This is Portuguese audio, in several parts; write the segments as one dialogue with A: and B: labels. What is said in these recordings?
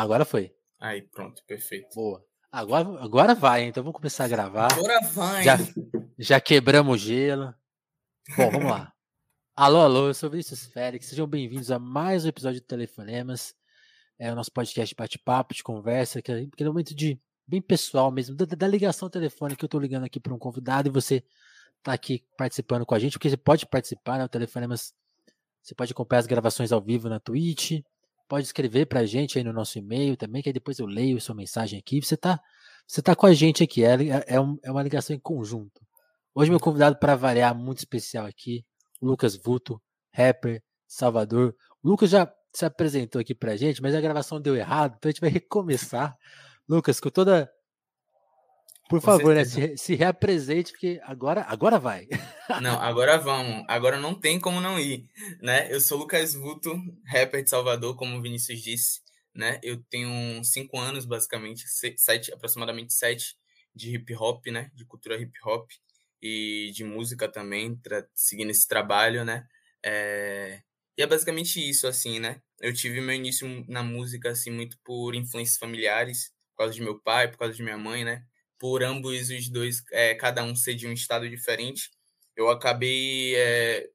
A: Agora foi.
B: Aí, pronto, perfeito.
A: Boa. Agora, agora vai, então vamos começar a gravar.
B: Agora vai.
A: Já, já quebramos o gelo. Bom, vamos lá. Alô, alô, eu sou Vinícius Félix. Sejam bem-vindos a mais um episódio do Telefonemas. É o nosso podcast bate-papo, de conversa, que é aquele momento de bem pessoal mesmo, da, da ligação telefônica que eu estou ligando aqui para um convidado e você está aqui participando com a gente, porque você pode participar, né? O Telefonemas, você pode acompanhar as gravações ao vivo na Twitch, pode escrever para a gente aí no nosso e-mail também, que aí depois eu leio a sua mensagem aqui. Você está você tá com a gente aqui, é, é, um, é uma ligação em conjunto. Hoje meu convidado para variar muito especial aqui, Lucas Vuto, rapper, Salvador. O Lucas já se apresentou aqui pra gente, mas a gravação deu errado, então a gente vai recomeçar. Lucas, com toda por favor, né, se, se, reapresente, porque agora, agora vai.
B: Não, agora vamos. Agora não tem como não ir, né? Eu sou Lucas Vuto, rapper de Salvador, como o Vinícius disse, né? Eu tenho cinco anos, basicamente, sete, aproximadamente sete, de hip hop, né? De cultura hip hop e de música também, seguindo esse trabalho, né? É... E é basicamente isso, assim, né? Eu tive meu início na música, assim, muito por influências familiares, por causa de meu pai, por causa de minha mãe, né? Por ambos os dois, é, cada um ser de um estado diferente, eu acabei é,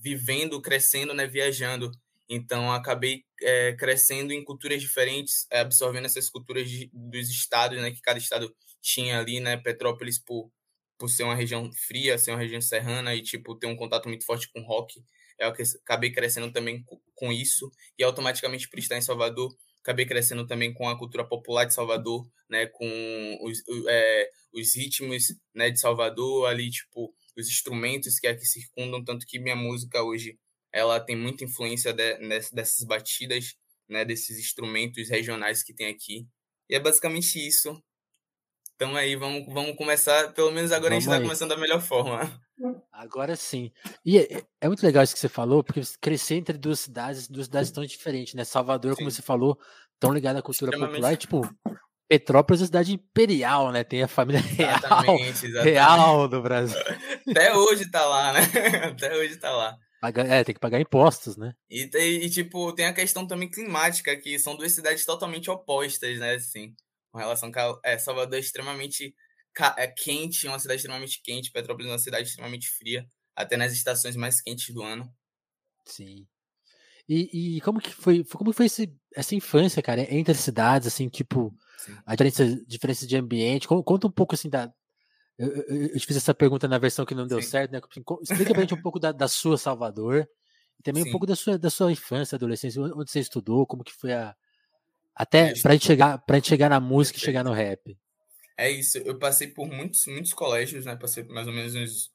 B: vivendo, crescendo, né, viajando. Então, acabei é, crescendo em culturas diferentes, é, absorvendo essas culturas de, dos estados, né, que cada estado tinha ali, né, Petrópolis por, por ser uma região fria, ser uma região serrana e, tipo, ter um contato muito forte com rock. Eu acabei crescendo também com isso e automaticamente por estar em Salvador, acabei crescendo também com a cultura popular de Salvador, né, com os, é, os ritmos né, de Salvador, ali, tipo, os instrumentos que aqui circundam, tanto que minha música hoje ela tem muita influência de, dessas batidas, né, desses instrumentos regionais que tem aqui. E é basicamente isso. Então aí, vamos, vamos começar, pelo menos agora vamos a gente está começando da melhor forma.
A: Agora sim. E é, é, muito legal isso que você falou, porque crescer entre duas cidades, duas cidades tão diferentes, né? Salvador, sim. como você falou, tão ligada à cultura popular, tipo, Petrópolis é uma cidade imperial, né? Tem a família real, exatamente, exatamente. real do Brasil.
B: Até hoje tá lá, né? Até hoje tá lá.
A: Paga, é, tem que pagar impostos, né?
B: E, e, tipo, tem a questão também climática, que são duas cidades totalmente opostas, né? Assim, com relação a é, Salvador é extremamente é quente, uma cidade extremamente quente, Petrópolis é uma cidade extremamente fria, até nas estações mais quentes do ano.
A: Sim. E, e como que foi, como foi esse, essa infância, cara, entre as cidades, assim, tipo, Sim. a diferença, diferença de ambiente? Conta um pouco, assim, da... Eu, eu, eu te fiz essa pergunta na versão que não deu Sim. certo, né? Explica pra gente um pouco da, da sua Salvador e também Sim. um pouco da sua, da sua infância, adolescência, onde você estudou, como que foi a... Até pra gente chegar, pra gente chegar na música e chegar no rap.
B: É isso, eu passei por muitos, muitos colégios, né? Passei por mais ou menos uns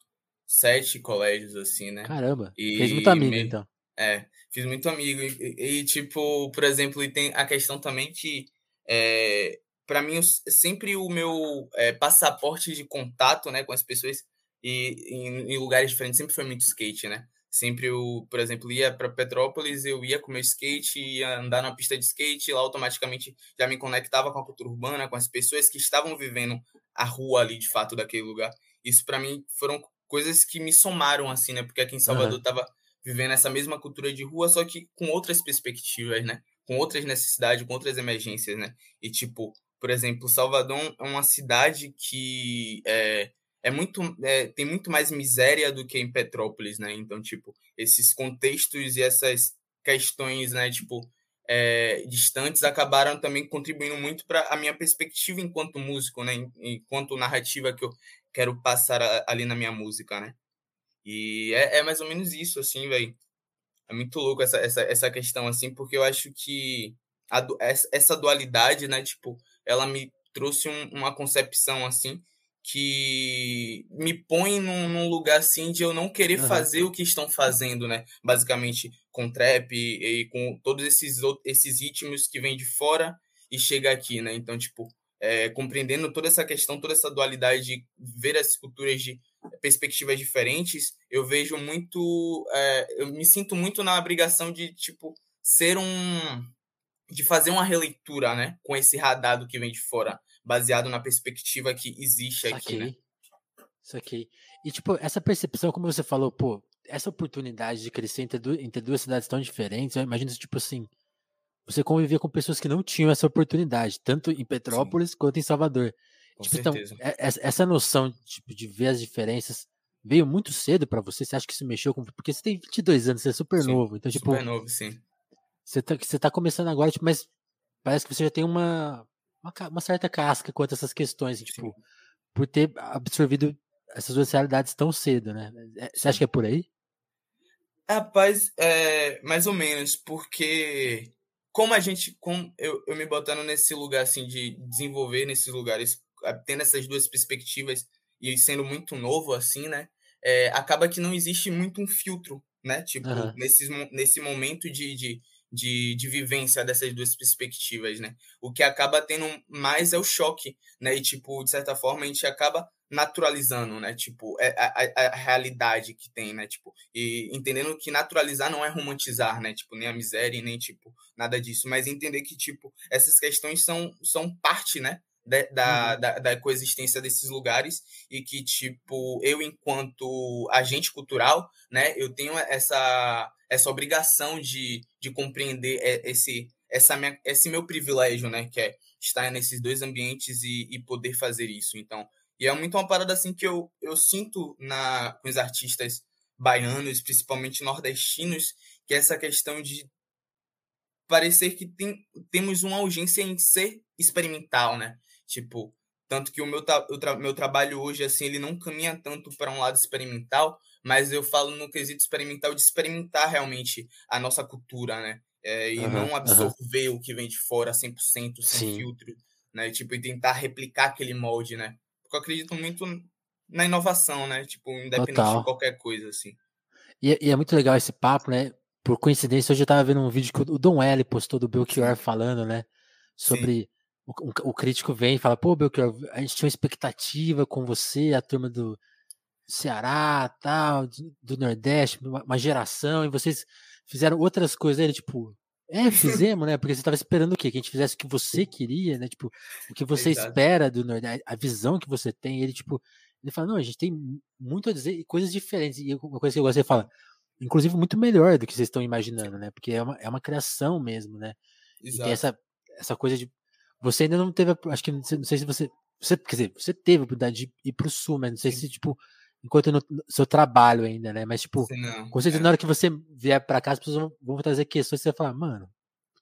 B: sete colégios, assim, né?
A: Caramba, e fez muito amigo, me... então.
B: É, fiz muito amigo. E, e, tipo, por exemplo, e tem a questão também que, é, para mim, sempre o meu é, passaporte de contato, né, com as pessoas e em, em lugares diferentes sempre foi muito skate, né? Sempre eu, por exemplo, ia para Petrópolis, eu ia com meu skate, ia andar na pista de skate, lá automaticamente já me conectava com a cultura urbana, com as pessoas que estavam vivendo a rua ali, de fato, daquele lugar. Isso para mim foram coisas que me somaram assim, né? Porque aqui em Salvador uhum. tava vivendo essa mesma cultura de rua, só que com outras perspectivas, né? Com outras necessidades, com outras emergências, né? E tipo, por exemplo, Salvador é uma cidade que é, é muito é, tem muito mais miséria do que em Petrópolis, né? Então, tipo, esses contextos e essas questões, né, tipo, é, distantes acabaram também contribuindo muito para a minha perspectiva enquanto músico, né? Enquanto narrativa que eu quero passar ali na minha música, né? E é, é mais ou menos isso, assim, velho. É muito louco essa, essa, essa questão, assim, porque eu acho que a, essa dualidade, né, tipo, ela me trouxe um, uma concepção, assim, que me põe num, num, lugar assim de eu não querer uhum. fazer o que estão fazendo, né? Basicamente com trap e, e, com todos esses esses ritmos que vêm de fora e chega aqui, né? Então, tipo, é, compreendendo toda essa questão, toda essa dualidade de ver as culturas de perspectivas diferentes, eu vejo muito, é, eu me sinto muito na obrigação de tipo ser um de fazer uma releitura, né, com esse radar que vem de fora, baseado na perspectiva que existe aqui, né?
A: Isso aqui. E tipo, essa percepção, como você falou, pô, essa oportunidade de crescer entre, du entre duas cidades tão diferentes, eu imagino tipo assim, você convivia com pessoas que não tinham essa oportunidade, tanto em Petrópolis Sim. quanto em Salvador.
B: Com tipo, então, certeza.
A: então, essa noção tipo, de ver as diferenças veio muito cedo para você? Você acha que isso mexeu com. Porque você tem 22 anos, você é super sim, novo. Então, tipo.
B: Super novo, sim.
A: Você tá, você tá começando agora, tipo, mas parece que você já tem uma, uma, uma certa casca quanto a essas questões, tipo, por ter absorvido essas duas realidades tão cedo, né? É, você acha que é por aí?
B: Rapaz, é, mais ou menos, porque como a gente, com eu, eu me botando nesse lugar assim de desenvolver nesses lugares, tendo essas duas perspectivas e sendo muito novo assim, né? é, acaba que não existe muito um filtro, né? Tipo, uhum. nesse, nesse momento de, de, de, de, vivência dessas duas perspectivas, né? O que acaba tendo mais é o choque, né? E, tipo, de certa forma, a gente acaba naturalizando, né? Tipo, é a, a, a, realidade que tem, né? Tipo, e entendendo que naturalizar não é romantizar, né? Tipo, nem a miséria, nem, tipo, nada disso. Mas entender que, tipo, essas questões são, são parte, né? De, da, uhum. da, da, coexistência desses lugares e que, tipo, eu, enquanto agente cultural, né, eu tenho essa, essa obrigação de, de compreender esse, essa minha, esse meu privilégio, né, que é estar nesses dois ambientes e, e poder fazer isso. Então, e é muito uma parada assim que eu, eu sinto na, com os artistas baianos, principalmente nordestinos, que é essa questão de parecer que tem, temos uma urgência em ser experimental, né? Tipo, tanto que o meu, o tra meu trabalho hoje, assim, ele não caminha tanto para um lado experimental, mas eu falo no quesito experimental de experimentar realmente a nossa cultura, né? É, e uhum, não absorver uhum. o que vem de fora 100%, sem Sim. filtro, né? Tipo, e tentar replicar aquele molde, né? Porque eu acredito muito na inovação, né? Tipo, independente Total. de qualquer coisa, assim.
A: E, é, e, é muito legal esse papo, né? Por coincidência, hoje eu tava vendo um vídeo que o Dom L postou do Belchior falando, né? Sobre Sim o, o, crítico vem e fala, pô, Belchior, a gente tinha uma expectativa com você, a turma do Ceará, tal, do, Nordeste, uma, uma, geração, e vocês fizeram outras coisas. Ele, tipo, é, fizemos, né? Porque você estava esperando o quê? Que a gente fizesse o que você queria, né? Tipo, o que você Exato. espera do Nordeste, a visão que você tem. Ele, tipo, ele fala, não, a gente tem muito a dizer e coisas diferentes. E uma coisa que eu gosto, ele fala, inclusive muito melhor do que vocês estão imaginando, né? Porque é uma, é uma criação mesmo, né? Exato. E tem essa, essa coisa de você ainda não teve, acho que não sei, se você, você, quer dizer, você teve a oportunidade de ir pro sul, mas não sei Sim. se, tipo, enquanto no, seu trabalho ainda, né? Mas, tipo, não, com certeza, é. na hora que você vier pra cá, as pessoas vão, vão trazer questões e você vai falar, mano,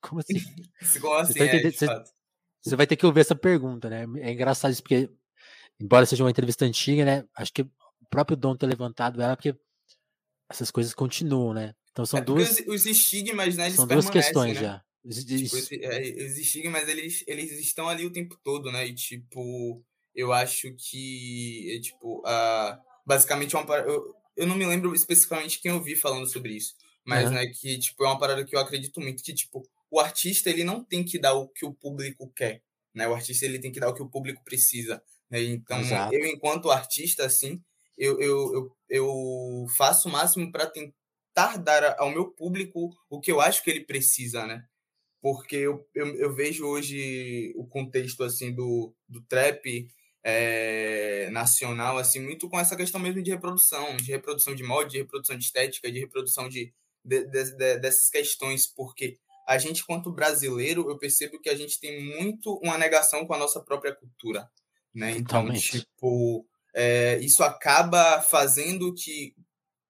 A: como assim?
B: assim, você, é,
A: você, você, vai ter que ouvir essa pergunta, né? É engraçado isso, porque, embora seja uma entrevista antiga, né? Acho que o próprio Dom ter levantado ela, porque essas coisas continuam, né? Então são é duas.
B: Os, os estigmas, né?
A: São duas questões
B: né?
A: já.
B: Tipo, esse, é, os estigmas, eles, eles estão ali o tempo todo, né? E, tipo, eu acho que, é, tipo, uh, basicamente é uma eu, eu não me lembro especificamente quem eu vi falando sobre isso, mas, uhum. né, que, tipo, é uma parada que eu acredito muito, que, tipo, o artista, ele não tem que dar o que o público quer, né? O artista, ele tem que dar o que o público precisa, né? Então, Exato. eu, enquanto artista, assim, eu, eu, eu, eu faço o máximo para tentar dar ao meu público o que eu acho que ele precisa, né? Porque eu, eu, eu, vejo hoje o contexto assim do, do trap é, nacional assim muito com essa questão mesmo de reprodução, de reprodução de molde, de reprodução de estética, de reprodução de, de, de, de dessas questões, porque a gente, quanto brasileiro, eu percebo que a gente tem muito uma negação com a nossa própria cultura, né? Então, Totalmente. tipo, é, isso acaba fazendo que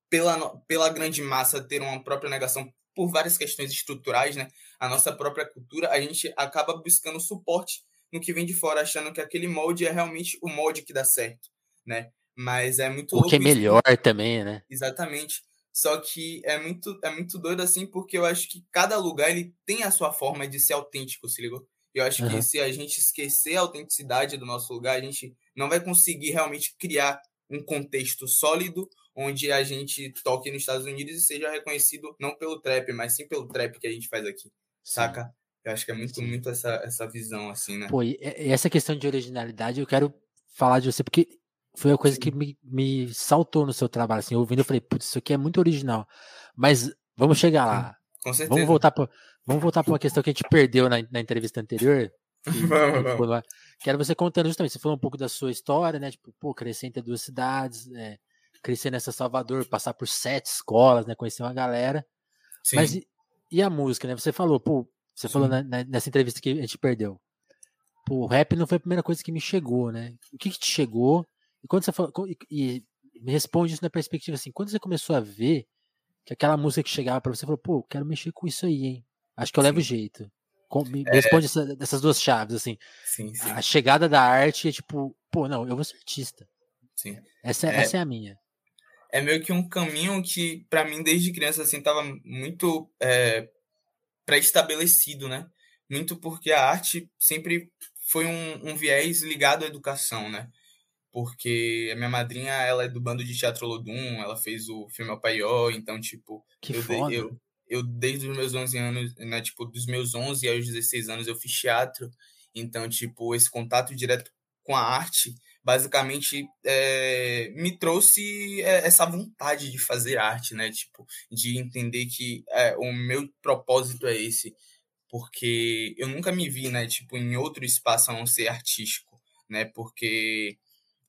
B: pela, pela grande massa ter uma própria negação por várias questões estruturais, né? A nossa própria cultura, a gente acaba buscando suporte no que vem de fora, achando que aquele molde é realmente o molde que dá certo, né? Mas é muito
A: O que é melhor isso. também, né?
B: Exatamente. Só que é muito, é muito doido assim, porque eu acho que cada lugar ele tem a sua forma de ser autêntico, se ligou? Eu acho uhum. que se a gente esquecer a autenticidade do nosso lugar, a gente não vai conseguir realmente criar um contexto sólido onde a gente toque nos Estados Unidos e seja reconhecido não pelo trap, mas sim pelo trap que a gente faz aqui, saca? Eu acho que é muito, muito essa, essa visão, assim, né?
A: Pô, e essa questão de originalidade, eu quero falar de você, porque foi a coisa que me, me saltou no seu trabalho, assim, ouvindo, eu falei, putz, isso aqui é muito original, mas vamos chegar lá.
B: Com certeza.
A: Vamos voltar para vamos voltar para uma questão que a gente perdeu na, na entrevista anterior.
B: vamos, vamos.
A: Quero você contando justamente, você falou um pouco da sua história, né? Tipo, pô, crescer entre duas cidades, é, crescer nessa Salvador, passar por sete escolas, né? Conhecer uma galera. Sim. Mas e, e, a música, né? Você falou, pô, Você Sim. falou na, na, nessa entrevista que a gente perdeu. Pô, o rap não foi a primeira coisa que me chegou, né? O que, que te chegou? E quando você falou. E, e, me responde isso na perspectiva assim, quando você começou a ver que aquela música que chegava para você falou, pô, quero mexer com isso aí, hein? Acho que eu sim. levo jeito. Me, é... responde essa, essas duas chaves, assim.
B: Sim, sim.
A: A chegada da arte é tipo, pô, não, eu vou ser artista.
B: Sim.
A: Essa, é, essa é a minha.
B: É meio que um caminho que, para mim, desde criança, assim, tava muito é, pré-estabelecido, né? Muito porque a arte sempre foi um, um viés ligado à educação, né? porque a minha madrinha, ela é do bando de teatro Lodum, ela fez o filme O Paió, então, tipo...
A: Que
B: eu,
A: foda.
B: Eu, eu, desde os meus 11 anos, né, tipo, dos meus 11 aos 16 anos, eu fiz teatro, então, tipo, esse contato direto com a arte, basicamente, é, me trouxe é, essa vontade de fazer arte, né, tipo, de entender que é, o meu propósito é esse, porque eu nunca me vi, né, tipo, em outro espaço a não ser artístico, né, porque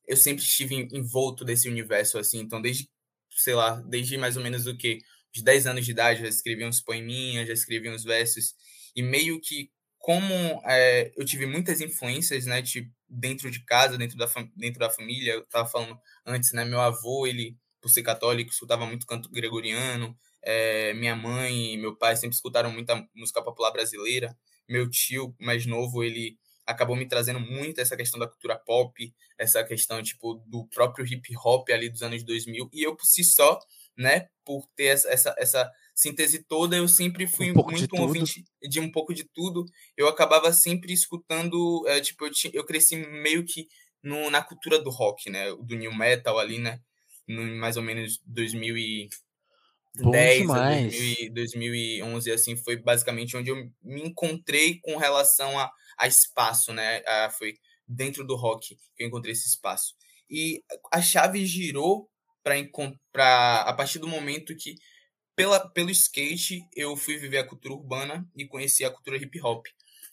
B: eu sempre estive envolto desse universo, assim. Então, desde, sei lá, desde mais ou menos o que? Os 10 anos de idade, já escrevi uns poeminhas, já escrevi uns versos. E meio que, como é, eu tive muitas influências, né? Tipo, dentro de casa, dentro da, dentro da família. Eu tava falando antes, né? Meu avô, ele, por ser católico, escutava muito canto gregoriano. É, minha mãe e meu pai sempre escutaram muita música popular brasileira. Meu tio mais novo, ele acabou me trazendo muito essa questão da cultura pop, essa questão, tipo, do próprio hip hop ali dos anos 2000. E eu, por si só, né, por ter essa, essa, essa síntese toda, eu sempre fui
A: um
B: muito um ouvinte de um pouco de tudo. Eu acabava sempre escutando, é, tipo, eu, eu cresci meio que no, na cultura do rock, né, do new metal ali, né, no, mais ou menos 2000 e... 10 a 2000, 2011, assim, foi basicamente onde eu me encontrei com relação a, a espaço, né? A, foi dentro do rock que eu encontrei esse espaço. E a chave girou para a partir do momento que pela, pelo skate eu fui viver a cultura urbana e conheci a cultura hip hop,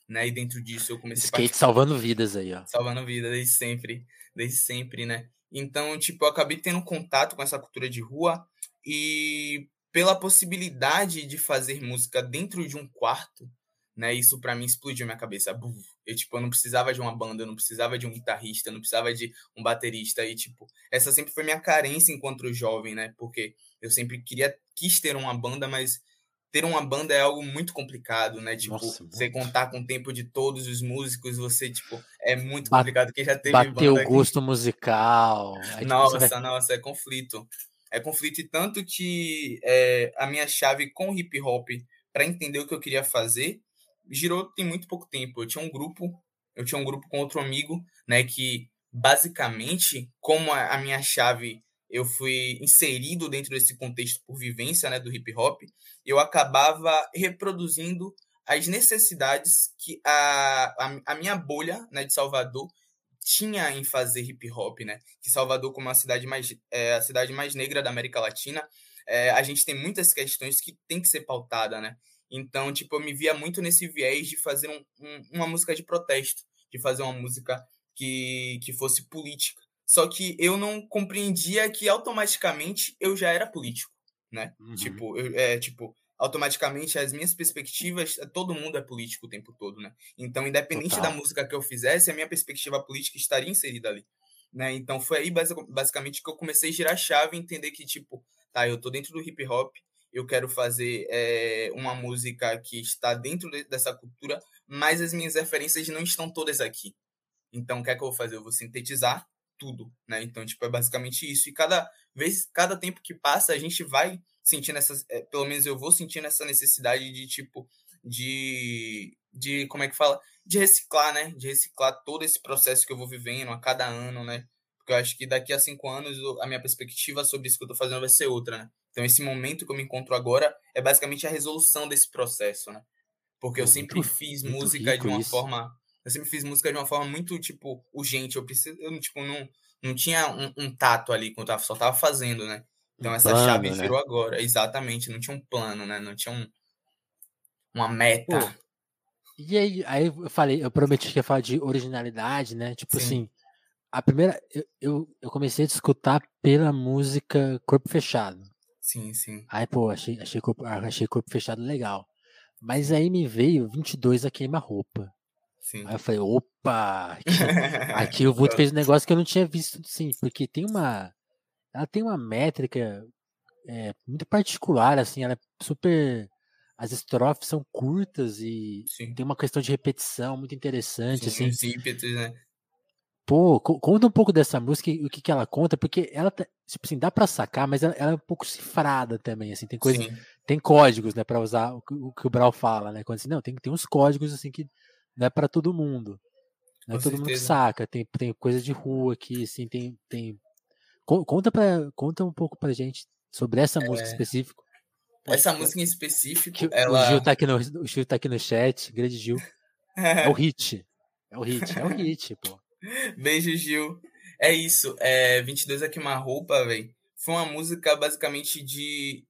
B: né? E dentro disso eu comecei
A: skate salvando vidas aí, ó.
B: Salvando vidas desde sempre, desde sempre, né? Então, tipo, eu acabei tendo contato com essa cultura de rua e pela possibilidade de fazer música dentro de um quarto, né? Isso para mim explodiu minha cabeça. Eu tipo, eu não precisava de uma banda, eu não precisava de um guitarrista, eu não precisava de um baterista e tipo, essa sempre foi minha carência enquanto jovem, né? Porque eu sempre queria quis ter uma banda, mas ter uma banda é algo muito complicado, né? Tipo, Nossa, você contar com o tempo de todos os músicos, você, tipo, é muito complicado. Quem já teve
A: Bater o gosto musical.
B: Aí, nossa, tipo, vai... nossa, é conflito. É conflito e tanto que é, a minha chave com hip hop para entender o que eu queria fazer girou tem muito pouco tempo. Eu tinha um grupo, eu tinha um grupo com outro amigo, né, que basicamente, como a, minha chave eu fui inserido dentro desse contexto por vivência, né, do hip hop, eu acabava reproduzindo as necessidades que a, a, a minha bolha, né, de Salvador tinha em fazer hip hop, né? Que Salvador, como a cidade mais é, a cidade mais negra da América Latina, é, a gente tem muitas questões que tem que ser pautada, né? Então, tipo, eu me via muito nesse viés de fazer um, um, uma música de protesto, de fazer uma música que, que fosse política. Só que eu não compreendia que automaticamente eu já era político, né? Uhum. Tipo, eu, é, tipo, automaticamente as minhas perspectivas, todo mundo é político o tempo todo, né? Então, independente Total. da música que eu fizesse, a minha perspectiva política estaria inserida ali, né? Então, foi aí basicamente que eu comecei a girar a chave e entender que, tipo, tá, eu tô dentro do hip hop, eu quero fazer é, uma música que está dentro de, dessa cultura, mas as minhas referências não estão todas aqui. Então, o que é que eu vou fazer? Eu vou sintetizar tudo, né? Então, tipo, é basicamente isso. E cada vez, cada tempo que passa, a gente vai sentindo essas, é, pelo menos eu vou sentindo essa necessidade de, tipo, de, de, como é que fala? De reciclar, né? De reciclar todo esse processo que eu vou vivendo a cada ano, né? Porque eu acho que daqui a cinco anos a minha perspectiva sobre isso que eu tô fazendo vai ser outra, né? Então, esse momento que eu me encontro agora é basicamente a resolução desse processo, né? Porque eu sempre muito, fiz muito música de uma isso. forma. Eu sempre fiz música de uma forma muito, tipo, urgente. Eu preciso. Eu, tipo, não, não tinha um, um tato ali quando eu só tava fazendo, né? Então um essa plano, chave né? virou agora. Exatamente, não tinha um plano, né? Não tinha um, uma meta. Pô,
A: e aí, aí eu falei, eu prometi que ia falar de originalidade, né? Tipo Sim. assim, a primeira. Eu, eu, eu comecei a escutar pela música Corpo Fechado.
B: Sim, sim.
A: Aí, pô, achei, achei, corpo, achei corpo fechado legal. Mas aí me veio 22 a queima-roupa.
B: Sim.
A: Aí eu falei, opa, aqui, aqui o Vulto fez um negócio que eu não tinha visto, sim, porque tem uma, ela tem uma métrica é, muito particular, assim, ela é super, as estrofes são curtas e
B: Sim.
A: tem uma questão de repetição muito interessante,
B: Sim,
A: assim.
B: os ímpetos, né?
A: Pô, co- conta um pouco dessa música e o que, que ela conta, porque ela, tá- tipo assim, dá pra sacar, mas ela, ela é um pouco cifrada também, assim, tem coisa,
B: Sim,
A: tem códigos, né, para usar o, que- o que o Brau fala, né, quando assim, não, tem, tem uns códigos, assim, que não é para todo mundo, não é todo mundo que saca, tem, tem coisa de rua aqui, assim, tem, tem... Co- Conta, pra, conta um pouco pra gente sobre essa música
B: É,
A: específica.
B: essa música em específico,
A: Que o
B: ela.
A: Gil tá aqui no, o Gil tá aqui no chat, grande Gil, é o hit, é o hit, é o hit, pô.
B: Beijo, Gil. É isso. É 22 a queima-roupa, velho. Foi uma música basicamente de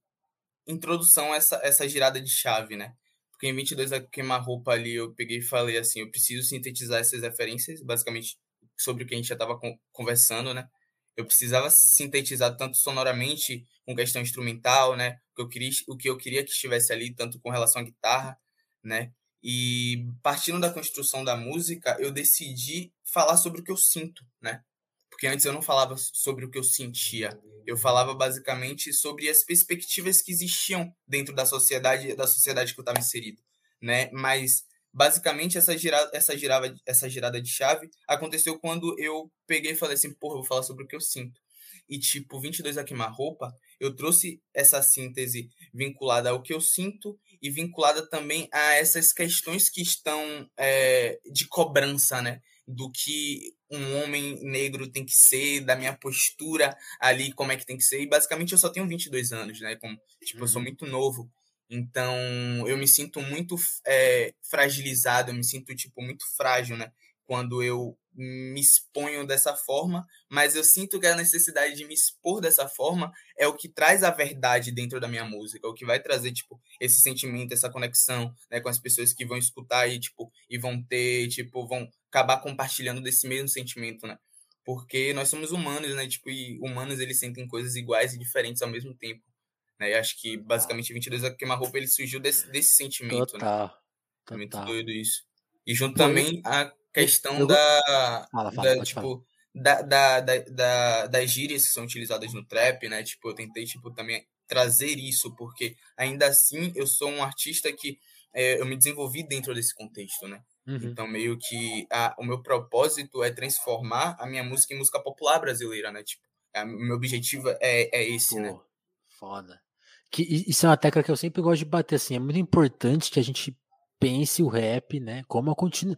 B: introdução a essa, essa girada de chave, né? Porque em 22 a queima-roupa ali eu peguei e falei assim: eu preciso sintetizar essas referências, basicamente sobre o que a gente já tava con- conversando, né? Eu precisava sintetizar tanto sonoramente com questão instrumental, né? O que eu queria, o que eu queria que estivesse ali, tanto com relação à guitarra, né? E partindo da construção da música, eu decidi falar sobre o que eu sinto, né? Porque antes eu não falava sobre o que eu sentia. Eu falava basicamente sobre as perspectivas que existiam dentro da sociedade, da sociedade que eu estava inserido, né? Mas basicamente essa girada, essa girada, essa girada de chave aconteceu quando eu peguei e falei assim, porra, eu vou falar sobre o que eu sinto. E tipo, 22 a queima-roupa, eu trouxe essa síntese vinculada ao que eu sinto e vinculada também a essas questões que estão é, de cobrança, né? Do que um homem negro tem que ser, da minha postura ali, como é que tem que ser. E basicamente eu só tenho 22 anos, né? Como, tipo, eu sou
A: Uhum.
B: muito novo. Então eu me sinto muito é, fragilizado, eu me sinto, tipo, muito frágil, né? Quando eu me exponho dessa forma, mas eu sinto que a necessidade de me expor dessa forma é o que traz a verdade dentro da minha música, o que vai trazer tipo esse sentimento, essa conexão, né, com as pessoas que vão escutar e tipo e vão ter, tipo, vão acabar compartilhando desse mesmo sentimento, né? Porque nós somos humanos, né? Tipo, e humanos eles sentem coisas iguais e diferentes ao mesmo tempo. Né? E acho que basicamente 22 a queima-roupa ele surgiu desse, desse sentimento, né?
A: Total,
B: É muito
A: total.
B: doido isso. E junto
A: eu-
B: também a questão
A: eu
B: da,
A: Fala, fala,
B: da,
A: pode falar.
B: tipo, da, da, da, da- das gírias que são utilizadas no trap, né? Tipo, eu tentei, tipo, também trazer isso, porque ainda assim eu sou um artista que é, eu me desenvolvi dentro desse contexto, né?
A: Uhum.
B: Então, meio que a, o meu propósito é transformar a minha música em música popular brasileira, né? Tipo, a- o meu objetivo é, é esse, né?
A: Pô, foda. Que, isso é uma tecla que eu sempre gosto de bater, assim, é muito importante que a gente pense o rap, né, como a continu...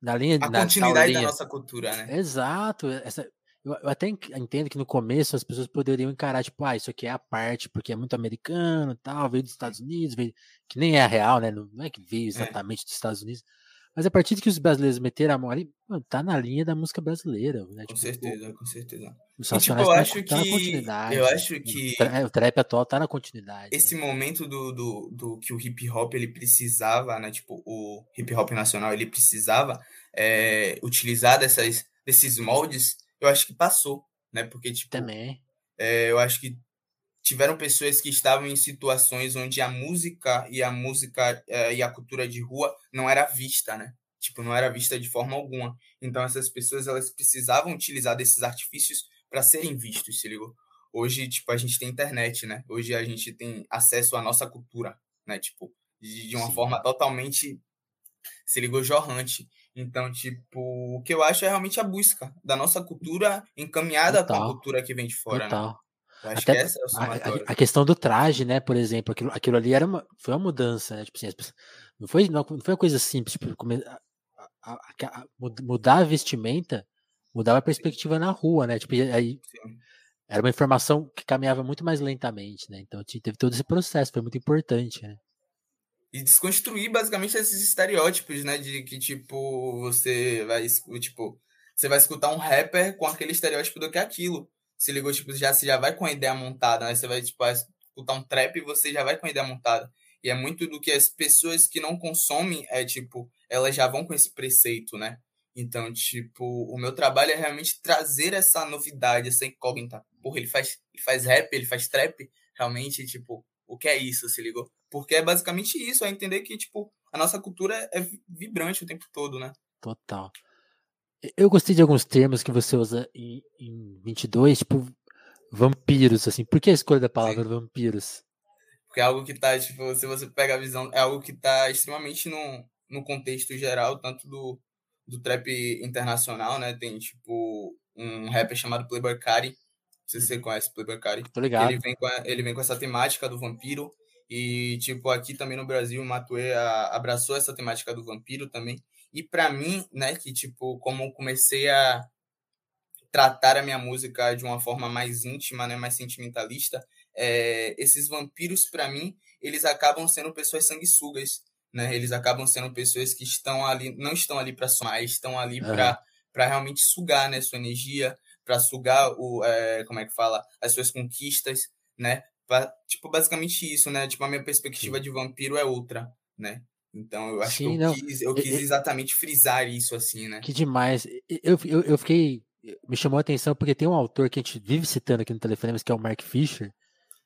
A: na linha,
B: A
A: tal
B: continuidade da
A: linha.
B: nossa cultura, né?
A: Exato, essa, eu, eu até en- entendo que no começo as pessoas poderiam encarar, tipo, ah, isso aqui é a parte, porque é muito americano, tal, veio dos Estados Unidos, veio, que nem é a real, né, não não é que veio exatamente dos Estados Unidos, mas a partir de que os brasileiros meteram a mão ali, mano, tá na linha da música brasileira, né,
B: Com
A: tipo,
B: certeza, com certeza. E, tipo, eu
A: tá na-
B: acho
A: tá na
B: que-
A: continuidade.
B: eu acho
A: o
B: que
A: tra- O trap atual tá na continuidade.
B: esse
A: né?
B: momento do, do, do que o hip hop ele precisava, né? Tipo, o hip hop nacional ele precisava é, utilizar dessas, desses moldes, eu acho que passou, né? Porque, tipo,
A: Também.
B: é, eu acho que tiveram pessoas que estavam em situações onde a música e a música é, e a cultura de rua não era vista, né? Tipo, não era vista de forma alguma. Então essas pessoas elas precisavam utilizar desses artifícios para serem vistos, se ligou? Hoje, tipo, a gente tem internet, né? Hoje a gente tem acesso à nossa cultura, né? Tipo, de, de uma
A: Sim.
B: forma totalmente, se ligou, jorrante. Então, tipo, o que eu acho é realmente a busca da nossa cultura encaminhada com a
A: Total.
B: cultura que vem de fora, né?
A: Total.
B: Acho
A: Até
B: que é
A: a, a- questão do traje, né, por exemplo, aquilo, aquilo ali era uma, foi uma mudança, né? Tipo assim, não foi, não, foi uma coisa simples, tipo, a- a- a- a- mud- mudar a vestimenta mudava a perspectiva na rua, né? Tipo, aí
B: Sim.
A: era uma informação que caminhava muito mais lentamente, né? Então teve todo esse processo, foi muito importante, né?
B: E desconstruir basicamente esses estereótipos, né? De que, tipo, você vai, tipo, você vai escutar um rapper com aquele estereótipo do que é aquilo. Se ligou, tipo, já, você já vai com a ideia montada, né? Você vai, tipo, escutar um trap e você já vai com a ideia montada. E é muito do que as pessoas que não consomem, é, tipo, elas já vão com esse preceito, né? Então, tipo, o meu trabalho é realmente trazer essa novidade, essa incógnita. Porra, ele faz, ele faz rap, ele faz trap. Realmente, tipo, o que é isso, se ligou? Porque é basicamente isso, é entender que, tipo, a nossa cultura é vibrante o tempo todo, né?
A: Total. Eu gostei de alguns termos que você usa em, em 22, tipo, vampiros, assim. Por que a escolha da palavra Sim. vampiros?
B: Porque é algo que tá, tipo, se você pega a visão, é algo que tá extremamente no, no contexto geral, tanto do, do trap internacional, né? Tem, tipo, um rapper chamado Playboy Cardi. Não sei se você uhum. conhece Playboy Cardi.
A: Tô ligado.
B: Ele vem, com a, ele vem com essa temática do vampiro. E, tipo, aqui também no Brasil, o Matue abraçou essa temática do vampiro também. E para mim, né, que, tipo, como comecei a tratar a minha música de uma forma mais íntima, né, mais sentimentalista, é, esses vampiros, para mim, eles acabam sendo pessoas sanguessugas, né? Eles acabam sendo pessoas que estão ali, não estão ali para somar, estão ali uhum. para realmente sugar, né, sua energia, para sugar o, é, como é que fala, as suas conquistas, né? Pra, tipo, basicamente isso, né? Tipo, a minha perspectiva Sim. de vampiro é outra, né? Então, eu acho Sim, que eu não. quis, eu quis exatamente frisar isso, assim, né?
A: Que demais. Eu, eu, eu fiquei. Me chamou a atenção porque tem um autor que a gente vive citando aqui no Telefonemas, que é o Mark Fisher.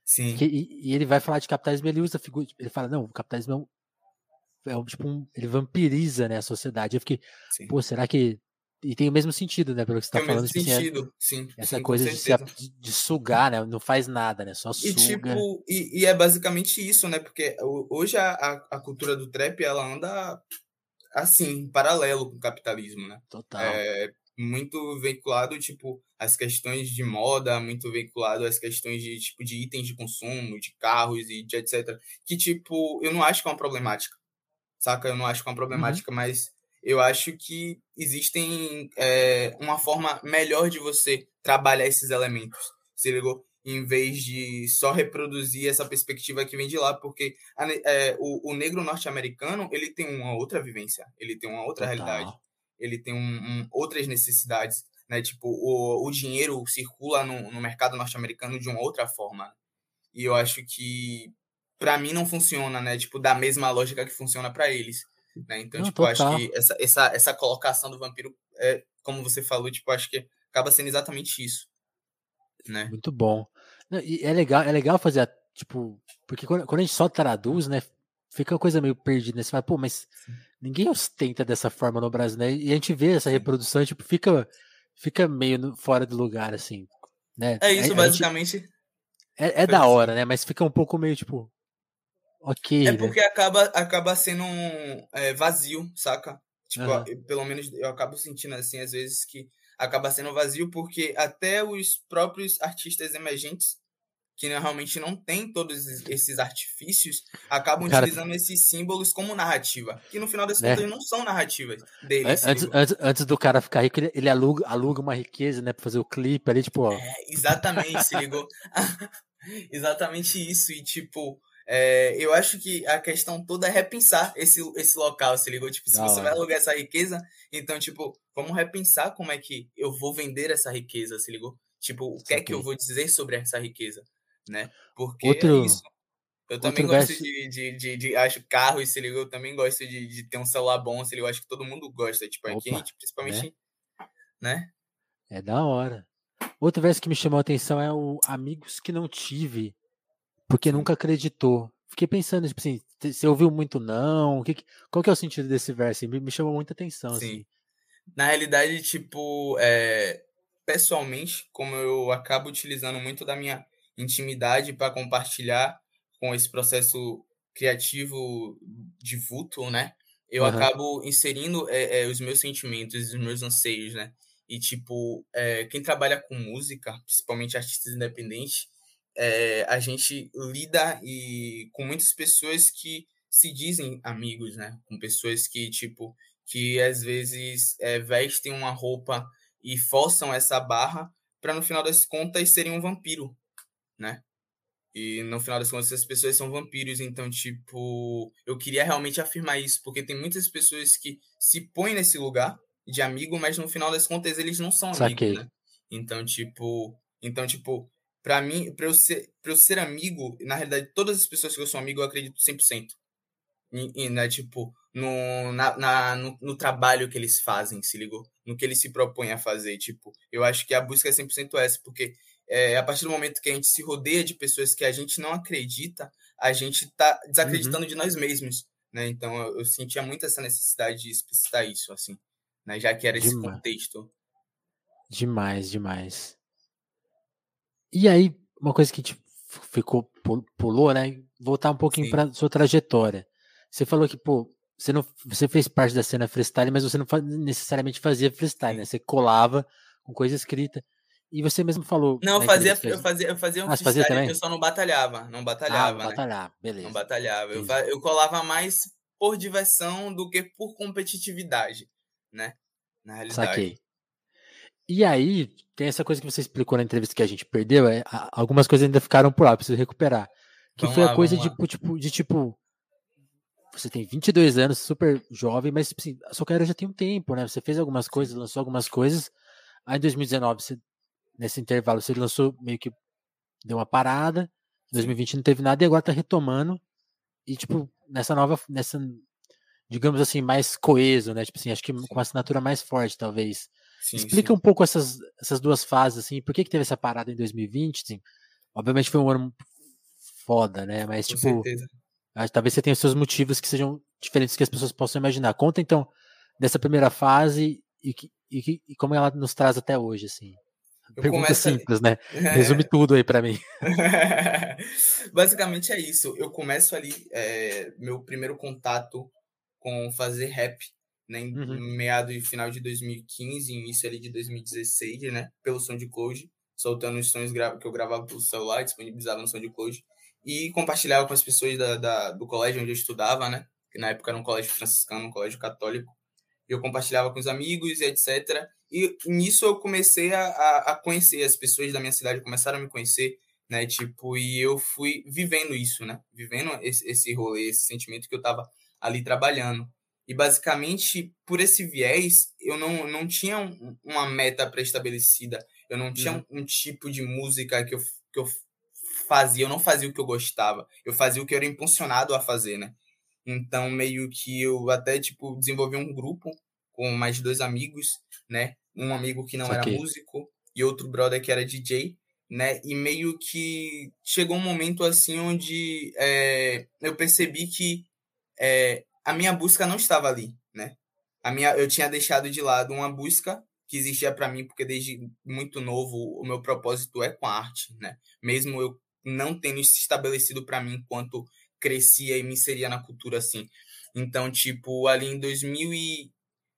B: Sim.
A: Que, e, e, ele vai falar de capitalismo, ele usa figura. Ele fala, não, o capitalismo é um. É um tipo um, ele vampiriza né, a sociedade. Eu fiquei, Sim. pô, será que e tem o mesmo sentido, né? Pelo que você tá tem falando.
B: Tem o mesmo tipo sentido, sim.
A: Essa
B: sim,
A: coisa de, se, de, sugar, né? Não faz nada, né? Só suga.
B: E, tipo, e, e é basicamente isso, né? Porque hoje a, a, cultura do trap, ela anda assim, paralelo com o capitalismo, né?
A: Total.
B: É muito vinculado, tipo, às questões de moda, muito vinculado às questões de, tipo, de itens de consumo, de carros e de etc. Que, tipo, eu não acho que é uma problemática, saca? Eu não acho que é uma uhum. problemática, uhum. mas eu acho que existem é, uma forma melhor de você trabalhar esses elementos, se ligou? Em vez de só reproduzir essa perspectiva que vem de lá, porque a, é, o, o, negro norte-americano ele tem uma outra vivência, ele tem uma outra Total. realidade, ele tem um, um, outras necessidades, né? Tipo, o, o dinheiro circula no, no mercado norte-americano de uma outra forma. E eu acho que para mim não funciona, né? Tipo, da mesma lógica que funciona para eles. Né? Então, Não, tipo, total. acho que essa, essa, essa colocação do vampiro, é, como você falou, tipo, acho que acaba sendo exatamente isso. Né?
A: Muito bom. E é legal, é legal fazer, tipo, porque quando, quando a gente só traduz, né, fica uma coisa meio perdida, né? Você fala, pô, mas ninguém ostenta dessa forma no Brasil, né? E a gente vê essa reprodução e, tipo, fica, fica meio fora do lugar, assim, né?
B: É isso, a, basicamente. A gente,
A: é, é da hora, né? Mas fica um pouco meio, tipo, Ok.
B: É né? porque acaba, acaba sendo um, é, vazio, saca? Tipo, uhum. pelo menos eu acabo sentindo assim, às vezes, que acaba sendo vazio, porque até os próprios artistas emergentes, que realmente não tem todos esses artifícios, acabam Cara, utilizando esses símbolos como narrativa. Que no final das né? contas não são narrativas deles.
A: Antes, antes, antes, do cara ficar rico, ele, ele, aluga, aluga uma riqueza, né? Pra fazer o clipe ali, tipo. Ó. É,
B: exatamente, se ligou? exatamente isso. E tipo é, eu acho que a questão toda é repensar esse, esse local, se ligou? Tipo, se você vai alugar essa riqueza, então, tipo, vamos repensar como é que eu vou vender essa riqueza, se ligou? Tipo, o que é que eu vou dizer sobre essa riqueza, né? Porque Outro... é isso. Eu também gosto verso... de, de, de, de, acho carro, se ligou? Eu também gosto de, de ter um celular bom, se ligou? Acho que todo mundo gosta, tipo, aqui a gente, principalmente, né? né?
A: É da hora. Outro verso que me chamou a atenção é o Amigos que não tive porque nunca acreditou. Fiquei pensando, tipo assim, você ouviu muito não? Que, qual que é o sentido desse verso? Me, me chamou muita atenção, Sim. assim.
B: Na realidade, tipo, é, pessoalmente, como eu acabo utilizando muito da minha intimidade para compartilhar com esse processo criativo de vulto, né? Eu uhum. acabo inserindo é, é, os meus sentimentos, os meus anseios, né? E, tipo, é, quem trabalha com música, principalmente artistas independentes, é, a gente lida e com muitas pessoas que se dizem amigos, né? Com pessoas que, tipo, que às vezes é, vestem uma roupa e forçam essa barra para no final das contas serem um vampiro, né? E no final das contas as pessoas são vampiros, então tipo, eu queria realmente afirmar isso, porque tem muitas pessoas que se põem nesse lugar de amigo, mas no final das contas eles não são amigos, né? Então, tipo, então tipo, para mim, para eu ser, para eu ser amigo, na realidade, todas as pessoas que eu sou amigo, eu acredito 100%. E, e né, tipo, no, na, na no, no, trabalho que eles fazem, se ligou? No que eles se propõem a fazer, tipo, eu acho que a busca é 100% essa, porque é, a partir do momento que a gente se rodeia de pessoas que a gente não acredita, a gente tá desacreditando uhum. de nós mesmos, né? Então eu, eu, sentia muito essa necessidade de explicitar isso, assim, né? Já que era esse demais. contexto.
A: Demais, demais. E aí, uma coisa que te ficou pulou, né? Voltar um pouquinho para sua trajetória. Você falou que, pô, você não você fez parte da cena freestyle, mas você não necessariamente fazia freestyle, né? Você colava com coisa escrita. E você mesmo falou.
B: Não, eu fazia, eu fazia, eu fazia um ah, freestyle, fazia eu só não batalhava. Não batalhava. Ah,
A: né? batalhava, beleza.
B: Não batalhava. Eu, eu colava mais por diversão do que por competitividade, né? Na realidade. Saquei.
A: E aí, tem essa coisa que você explicou na entrevista que a gente perdeu, é, algumas coisas ainda ficaram por lá, preciso recuperar. Que vamos foi lá, a coisa de, tipo, de tipo, você tem 22 anos, super jovem, mas tipo assim, a sua carreira já tem um tempo, né? Você fez algumas coisas, lançou algumas coisas. Aí em 2019, você, nesse intervalo, você lançou meio que deu uma parada. Em 2020 não teve nada e agora tá retomando. E, tipo, nessa nova, nessa, digamos assim, mais coeso, né? Tipo assim, acho que com uma assinatura mais forte, talvez. Sim, Explica sim. um pouco essas, essas duas fases, assim, por que, que teve essa parada em 2020? Assim? Obviamente foi um ano foda, né? Mas, com tipo, certeza. talvez você tenha os seus motivos que sejam diferentes que as pessoas possam imaginar. Conta, então, dessa primeira fase e, e, e como ela nos traz até hoje, assim. Eu Pergunta simples, ali. né? Resume tudo aí para mim.
B: Basicamente é isso. Eu começo ali, é, meu primeiro contato com fazer rap né, em uhum. meado e final de 2015, início ali de 2016, né, pelo SoundCloud, soltando os sons que eu gravava pelo celular, disponibilizava no SoundCloud, e compartilhava com as pessoas da, da, do colégio onde eu estudava, né, que na época era um colégio franciscano, um colégio católico, e eu compartilhava com os amigos e etc. E nisso eu comecei a, a conhecer as pessoas da minha cidade, começaram a me conhecer, né, tipo, e eu fui vivendo isso, né, vivendo esse, esse rolê, esse sentimento que eu tava ali trabalhando. E basicamente, por esse viés, eu não, não tinha um, uma meta pré-estabelecida. Eu não tinha uhum. um, um, tipo de música que eu, que eu fazia. Eu não fazia o que eu gostava. Eu fazia o que eu era impulsionado a fazer, né? Então, meio que eu até, tipo, desenvolvi um grupo com mais dois amigos, né? Um amigo que não era músico e outro brother que era DJ, né? E meio que chegou um momento, assim, onde é, eu percebi que é, a minha busca não estava ali, né? A minha, eu tinha deixado de lado uma busca que existia para mim, porque desde muito novo o meu propósito é com a arte, né? Mesmo eu não tendo se estabelecido para mim enquanto crescia e me inseria na cultura assim. Então, tipo, ali em 2000 e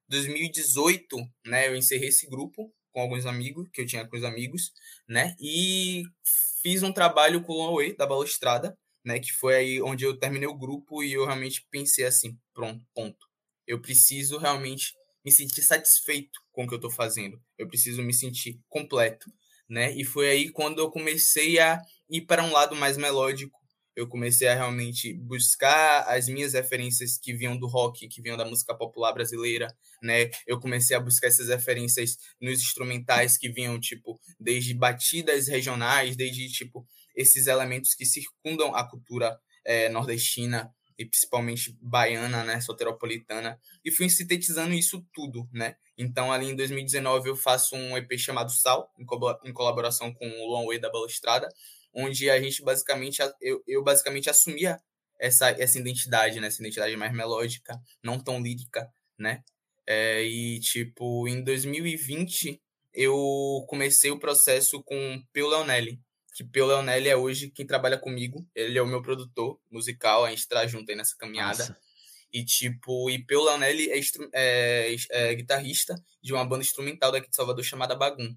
B: 2018, né, eu encerrei esse grupo com alguns amigos, que eu tinha com os amigos, né? E fiz um trabalho com o Way da Balustrada, né? Que foi aí onde eu terminei o grupo e eu realmente pensei assim, pronto, ponto. Eu preciso realmente me sentir satisfeito com o que eu estou fazendo. Eu preciso me sentir completo, né? E foi aí quando eu comecei a ir para um lado mais melódico. Eu comecei a realmente buscar as minhas referências que vinham do rock, que vinham da música popular brasileira, né? Eu comecei a buscar essas referências nos instrumentais que vinham tipo desde batidas regionais, desde tipo esses elementos que circundam a cultura é, nordestina e principalmente baiana, né, soteropolitana, e fui sintetizando isso tudo, né? Então, ali em 2019, eu faço um EP chamado Sal, em, co em colaboração com o Long Way da Balustrada, onde a gente basicamente, eu, eu basicamente assumia essa, essa identidade, né, essa identidade mais melódica, não tão lírica, né? É, e, tipo, em 2020, eu comecei o processo com Pio Leonelli, que Pio Leonelli é hoje quem trabalha comigo. Ele é o meu produtor musical, a gente tá junto aí nessa caminhada. Nossa. E, tipo, e Pio Leonelli é, é, é, guitarrista de uma banda instrumental daqui de Salvador chamada Bagum,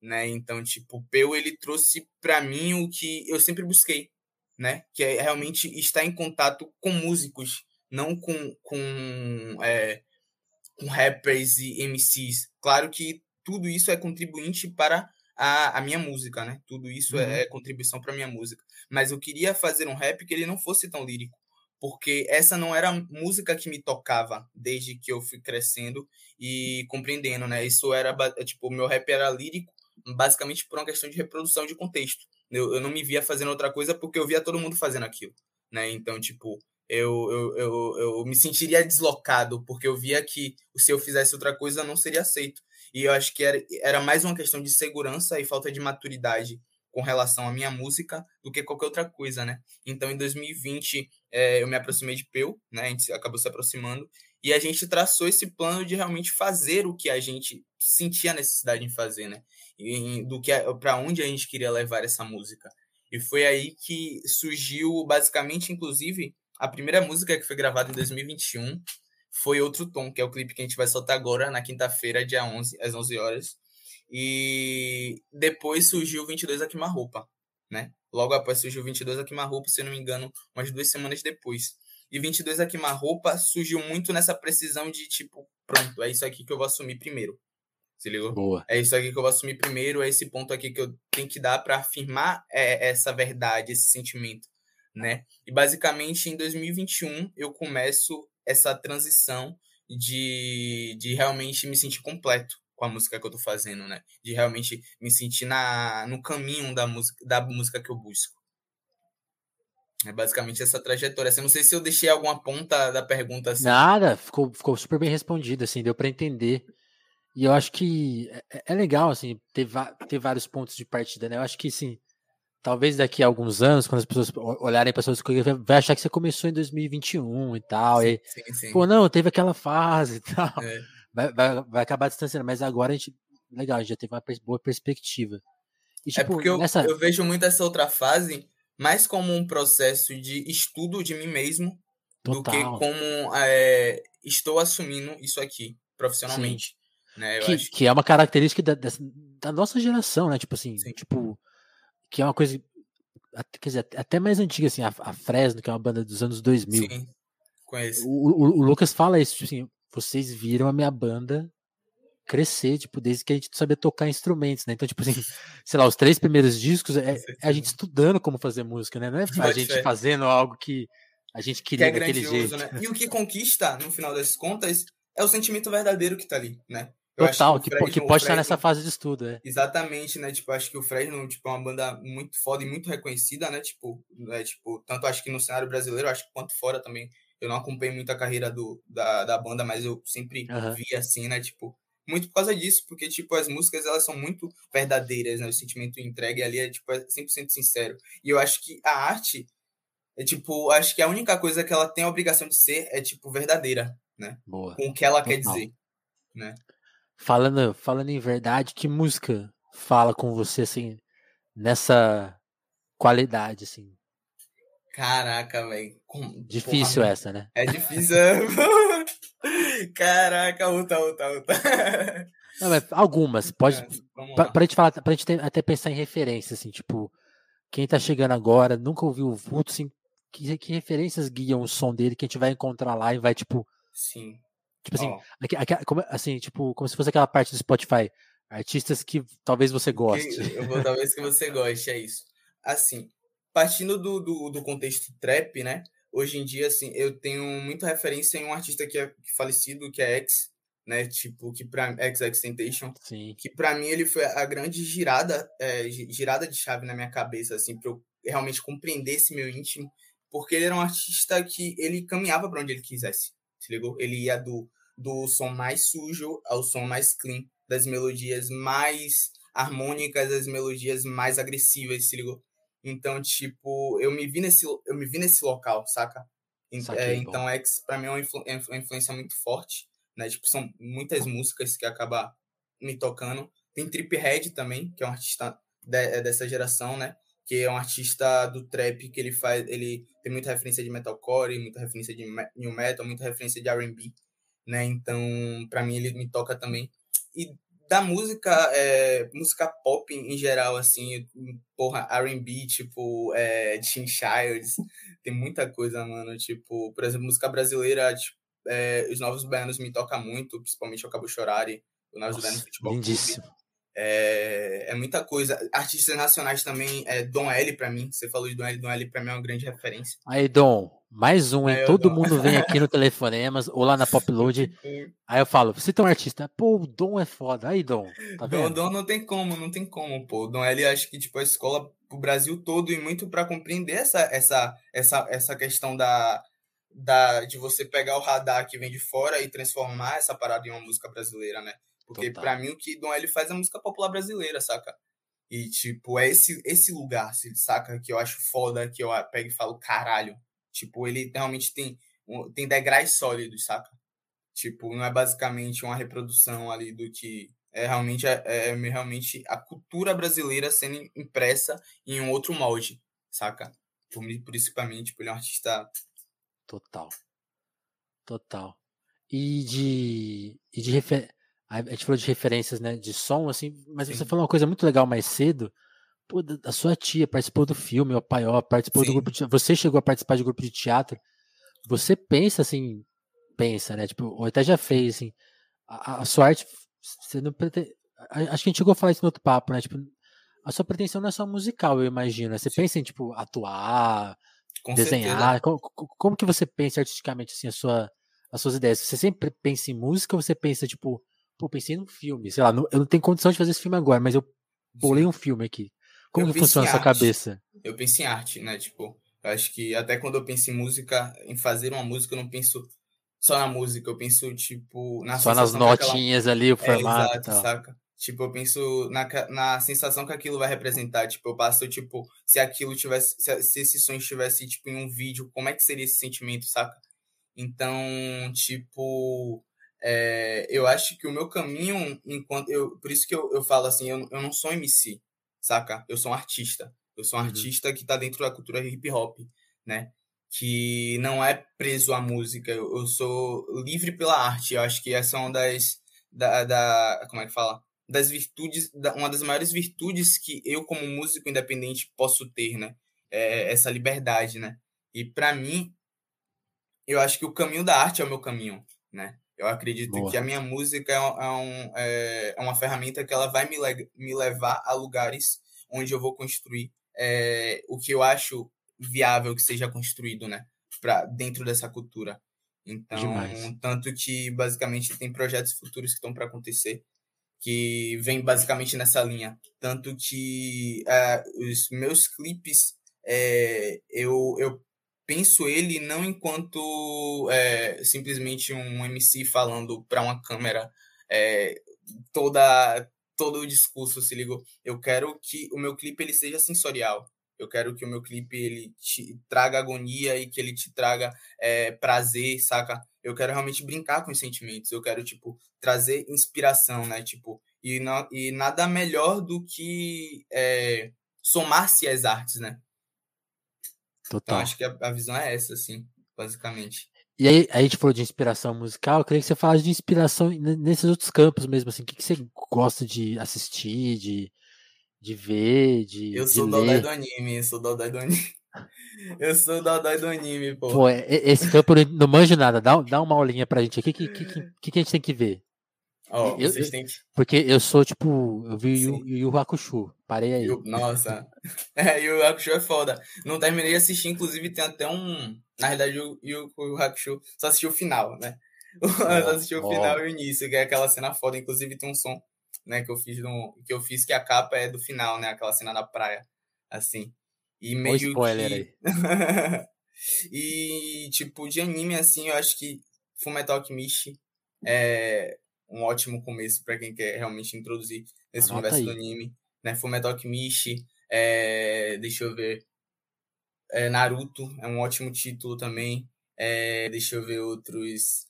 B: né? Então, tipo, o Peu, ele trouxe para mim o que eu sempre busquei, né? Que é realmente estar em contato com músicos, não com, com, é, com rappers e MCs. Claro que tudo isso é contribuinte para a, a minha música, né? Tudo isso é, uhum. é, contribuição para minha música. Mas eu queria fazer um rap que ele não fosse tão lírico, porque essa não era a música que me tocava desde que eu fui crescendo e compreendendo, né? Isso era tipo, o meu rap era lírico, basicamente por uma questão de reprodução de contexto. Eu, eu não me via fazendo outra coisa porque eu via todo mundo fazendo aquilo, né? Então, tipo, eu, eu, eu, eu me sentiria deslocado, porque eu via que se eu fizesse outra coisa não seria aceito. E eu acho que era, era mais uma questão de segurança e falta de maturidade com relação à minha música do que qualquer outra coisa, né? Então, em 2020, é, eu me aproximei de Peu, né? A gente acabou se aproximando e a gente traçou esse plano de realmente fazer o que a gente sentia necessidade em fazer, né? Do que para onde a gente queria levar essa música. E foi aí que surgiu, basicamente, inclusive, a primeira música que foi gravada em 2021 foi Outro Tom, que é o clipe que a gente vai soltar agora, na quinta-feira, dia 11, às 11 horas. E depois surgiu 22 a Queima-Roupa, né? Logo após surgiu 22 a Queima-Roupa, se eu não me engano, umas duas semanas depois. E 22 a Queima-Roupa surgiu muito nessa precisão de, tipo, pronto, é isso aqui que eu vou assumir primeiro. Se ligou?
A: Boa.
B: É isso aqui que eu vou assumir primeiro, é esse ponto aqui que eu tenho que dar para afirmar é, essa verdade, esse sentimento, né? E basicamente em 2021 eu começo essa transição de, de realmente me sentir completo com a música que eu tô fazendo, né? De realmente me sentir na, no caminho da música, da música que eu busco. É basicamente essa trajetória. Assim, não sei se eu deixei alguma ponta da pergunta. Assim.
A: Nada, ficou, ficou super bem respondido, assim, deu para entender. E eu acho que é, é legal, assim, ter, ter vários pontos de partida, né? Eu acho que, assim, talvez daqui a alguns anos, quando as pessoas olharem para suas coisas, vai achar que você começou em 2021 e tal. Sim, e, sim, sim. Pô, não, teve aquela fase e tal. É. Vai, vai, vai acabar distanciando, mas agora a gente. Legal, a gente já teve uma boa perspectiva.
B: E, é tipo, é porque eu, nessa... eu vejo muito essa outra fase mais como um processo de estudo de mim mesmo Total. do que como é, estou assumindo isso aqui profissionalmente. Né?
A: Que, que... que, é uma característica da, da, nossa geração, né? Tipo assim, Sim. tipo que é uma coisa quer dizer, até mais antiga, assim, a, a Fresno, que é uma banda dos anos 2000. Sim,
B: conheço.
A: O, o, o Lucas fala isso, tipo assim, vocês viram a minha banda crescer, tipo, desde que a gente sabia tocar instrumentos, né? Então, tipo assim, sei lá, os três primeiros discos é, é a gente estudando como fazer música, né? Não é a gente fazendo algo que a gente queria que é daquele jeito. Né?
B: E o que conquista, no final das contas, é o sentimento verdadeiro que tá ali, né?
A: Total, que, que, Fresno, que, pode estar nessa fase de estudo, é.
B: Exatamente, né? Tipo, acho que o Fresno tipo, é uma banda muito foda e muito reconhecida, né? Tipo, é, tipo, tanto acho que no cenário brasileiro, acho que quanto fora também. Eu não acompanhei muito a carreira do, da, da banda, mas eu sempre uhum. vi assim, né? Tipo, muito por causa disso, porque, tipo, as músicas, elas são muito verdadeiras, né? O sentimento entregue ali é, tipo, é 100% sincero. E eu acho que a arte, é, tipo, acho que a única coisa que ela tem a obrigação de ser é, tipo, verdadeira, né?
A: Boa.
B: Com o que ela Total. quer dizer, né?
A: Falando, falando em verdade, que música fala com você, assim, nessa qualidade, assim?
B: Caraca, velho.
A: Difícil Porra, essa, né?
B: É difícil. Caraca, outra, outra, outra.
A: Não, mas algumas. Pode. Pra, pra gente falar, pra gente ter, até pensar em referências, assim, tipo, quem tá chegando agora, nunca ouviu o Vulto, assim, que, que referências guiam o som dele que a gente vai encontrar lá e vai, tipo.
B: Sim.
A: Tipo assim, oh. assim, tipo, como se fosse aquela parte do Spotify. Artistas que talvez você goste.
B: eu vou, talvez que você goste, é isso. Assim, partindo do, do, do, contexto trap, né? Hoje em dia, assim, eu tenho muita referência em um artista que é falecido, que é X, né? Tipo, que pra X Extentation.
A: Sim.
B: Que pra mim ele foi a grande girada, é, girada de chave na minha cabeça, assim, pra eu realmente compreender esse meu íntimo. Porque ele era um artista que ele caminhava para onde ele quisesse, se ligou? Ele ia do do som mais sujo ao som mais clean, das melodias mais harmônicas, das melodias mais agressivas, se ligou? Então, tipo, eu me vi nesse, eu me vi nesse local, saca? é, então, X, pra mim, é uma, influ, é uma influência muito forte, né? Tipo, são muitas músicas que acabam me tocando. Tem Trip Head também, que é um artista de, é dessa geração, né? Que é um artista do trap que ele faz, ele tem muita referência de metalcore, muita referência de new metal, muita referência de R&B, né? Então, para mim ele me toca também. E da música, é, música pop em geral, assim, porra, R&B, tipo, é, Teen Childs, tem muita coisa, mano, tipo, por exemplo, música brasileira, tipo, é, os Novos Baianos me toca muito, principalmente o Acabo Chorare, o Novos Baianos Futebol
A: Lindíssimo.
B: Clube. É, é muita coisa. Artistas nacionais também, é Dom L para mim. Você falou de Dom L, Dom L pra mim é uma grande referência.
A: Aí, Dom, mais um, hein? Todo Dom. mundo vem aqui no Telefonemas ou lá na Popload. aí eu falo, você tem um artista, pô, o Dom é foda. Aí, Dom, tá vendo?
B: Dom, Dom não tem como, não tem como, pô. Dom L, acho que tipo, a escola pro Brasil todo e muito para compreender essa, essa, essa, essa questão da, da, de você pegar o radar que vem de fora e transformar essa parada em uma música brasileira, né? Porque para mim o que Dom L faz é música popular brasileira, saca? E, tipo, é esse, esse lugar, saca? Que eu acho foda, que eu pego e falo, caralho. Tipo, ele realmente tem, tem degraus sólidos, saca? Tipo, não é basicamente uma reprodução ali do que é realmente, é, é realmente a cultura brasileira sendo impressa em um outro molde, saca? Por, principalmente, tipo, ele é um artista.
A: Total. Total. E de. E de refer... A gente falou de referências, né? De som, assim, mas Sim. você falou uma coisa muito legal mais cedo. Pô, da sua tia participou do filme, o Paió, participou Sim. do grupo de... Você chegou a participar de grupo de teatro. Você pensa assim, pensa, né? Tipo, ou até já fez, assim, a, a sua arte, você não pretende... Acho que a gente chegou a falar isso no outro papo, né? Tipo, a sua pretensão não é só musical, eu imagino. Né? Você Sim. pensa em, tipo, atuar, Com desenhar. Como, como, que você pensa artisticamente, assim, a sua, as suas ideias? Você sempre pensa em música ou você pensa, tipo, pô, pensei num filme, sei lá, eu não tenho condição de fazer esse filme agora, mas eu pulei um filme aqui. Como eu que funciona a sua cabeça?
B: Eu penso em arte, né? Tipo, eu acho que até quando eu penso em música, em fazer uma música, eu não penso só na música, eu penso, tipo,
A: na Só nas notinhas daquela... ali, o é, formato. É, exato,
B: saca? Tipo, eu penso na, na sensação que aquilo vai representar. Tipo, eu passo, tipo, se aquilo tivesse, se, se esse sonho estivesse, tipo, em um vídeo, como é que seria esse sentimento, saca? Então, tipo, é, eu acho que o meu caminho, enquanto eu, por isso que eu, eu falo assim, eu, eu não sou MC, saca? Eu sou um artista. Eu sou um uhum. artista que tá dentro da cultura hip hop, né? Que não é preso à música. Eu, eu sou livre pela arte. Eu acho que essa é uma das. Da, da, como é que fala? das virtudes, uma das maiores virtudes que eu, como músico independente, posso ter, né? É essa liberdade, né? E para mim, eu acho que o caminho da arte é o meu caminho, né? Eu acredito Boa. que a minha música é, um, é, é, uma ferramenta que ela vai me, le me levar a lugares onde eu vou construir é, o que eu acho viável que seja construído, né? Pra, dentro dessa cultura. Então, Demais. tanto que basicamente tem projetos futuros que estão para acontecer que vem basicamente nessa linha. Tanto que uh, os meus clipes, é, eu, eu penso ele não enquanto é, simplesmente um MC falando para uma câmera é, toda todo o discurso, se ligou? Eu quero que o meu clipe ele seja sensorial. Eu quero que o meu clipe ele te traga agonia e que ele te traga é, prazer, saca? Eu quero realmente brincar com os sentimentos. Eu quero, tipo, trazer inspiração, né? Tipo, e, não, e nada melhor do que é, somar-se às artes, né? Então, Total. Então, acho que a, a, visão é essa, assim, basicamente.
A: E aí, a gente falou de inspiração musical, eu queria que você falasse de inspiração nesses outros campos mesmo, assim, o que, que você gosta de assistir, de, de ver, de.
B: Eu sou
A: de
B: dodói do anime, eu sou dodói do anime. Eu sou dodói do anime, pô.
A: Pô, esse campo não manjo nada. Dá, dá uma aulinha pra gente aqui. O que, que, que, que, a gente tem que ver?
B: Oh, eu, vocês têm que...
A: Porque eu sou, tipo, eu vi o Yu Hakusho. Parei aí.
B: Yu, nossa. é, Yu Hakusho é foda. Não terminei de assistir, inclusive tem até um. Na verdade, o Yu, Yu Hakusho só assisti o final, né? Oh, só assisti o oh. final e o início, que é aquela cena foda. Inclusive tem um som né, que eu fiz no, que eu fiz que a capa é do final, né, aquela cena da praia, assim. E meio
A: o spoiler que...
B: aí. e tipo de anime assim, eu acho que Fullmetal Alchemist é um ótimo começo para quem quer realmente introduzir esse Anota universo aí. do anime, né? Fullmetal Alchemist, é... deixa eu ver, é, Naruto é um ótimo título também. É, deixa eu ver outros.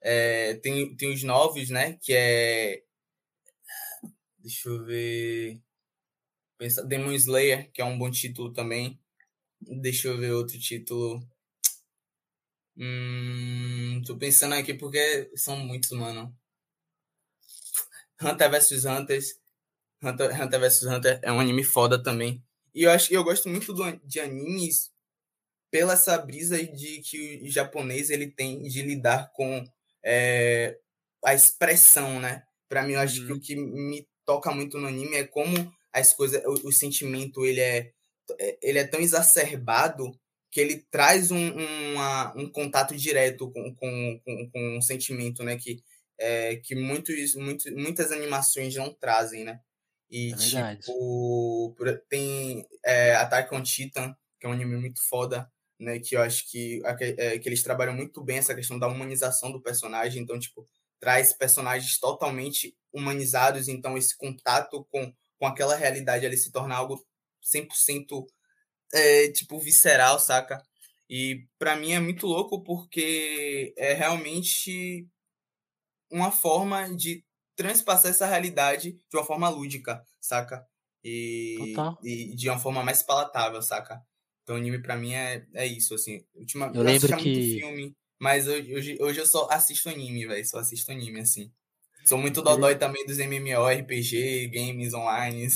B: É, tem, tem os novos, né? Que é Deixa eu ver. Pensa, Demon Slayer, que é um bom título também. Deixa eu ver outro título. Hum, tô pensando aqui porque são muitos, mano. Hunter vs Hunter. Hunter, Hunter vs Hunter é um anime foda também. E eu acho que eu gosto muito do, de animes pela essa brisa de que o japonês ele tem de lidar com é, a expressão, né? Para mim, eu acho uhum. que o que me toca muito no anime é como as coisas, o, o sentimento ele é, é, ele é tão exacerbado que ele traz um, uma, um contato direto com, com, com, com um sentimento, né? Que, é, que muitos, muitos, muitas animações não trazem, né? E, é tipo, tem é, Attack on Titan, que é um anime muito foda, né? Que eu acho que, é, que eles trabalham muito bem essa questão da humanização do personagem. Então, tipo, traz personagens totalmente humanizados, então esse contato com, com aquela realidade ali se tornar algo 100% é, tipo visceral, saca? E para mim é muito louco porque é realmente uma forma de transpassar essa realidade de uma forma lúdica, saca? E, e de uma forma mais palatável, saca? Então, anime pra mim é, é isso, assim. Ultima,
A: eu, lembro que...
B: muito filme, mas hoje, hoje, eu só assisto anime, velho. Só assisto anime, assim. Sou muito dodói também dos MMO, RPG, games online.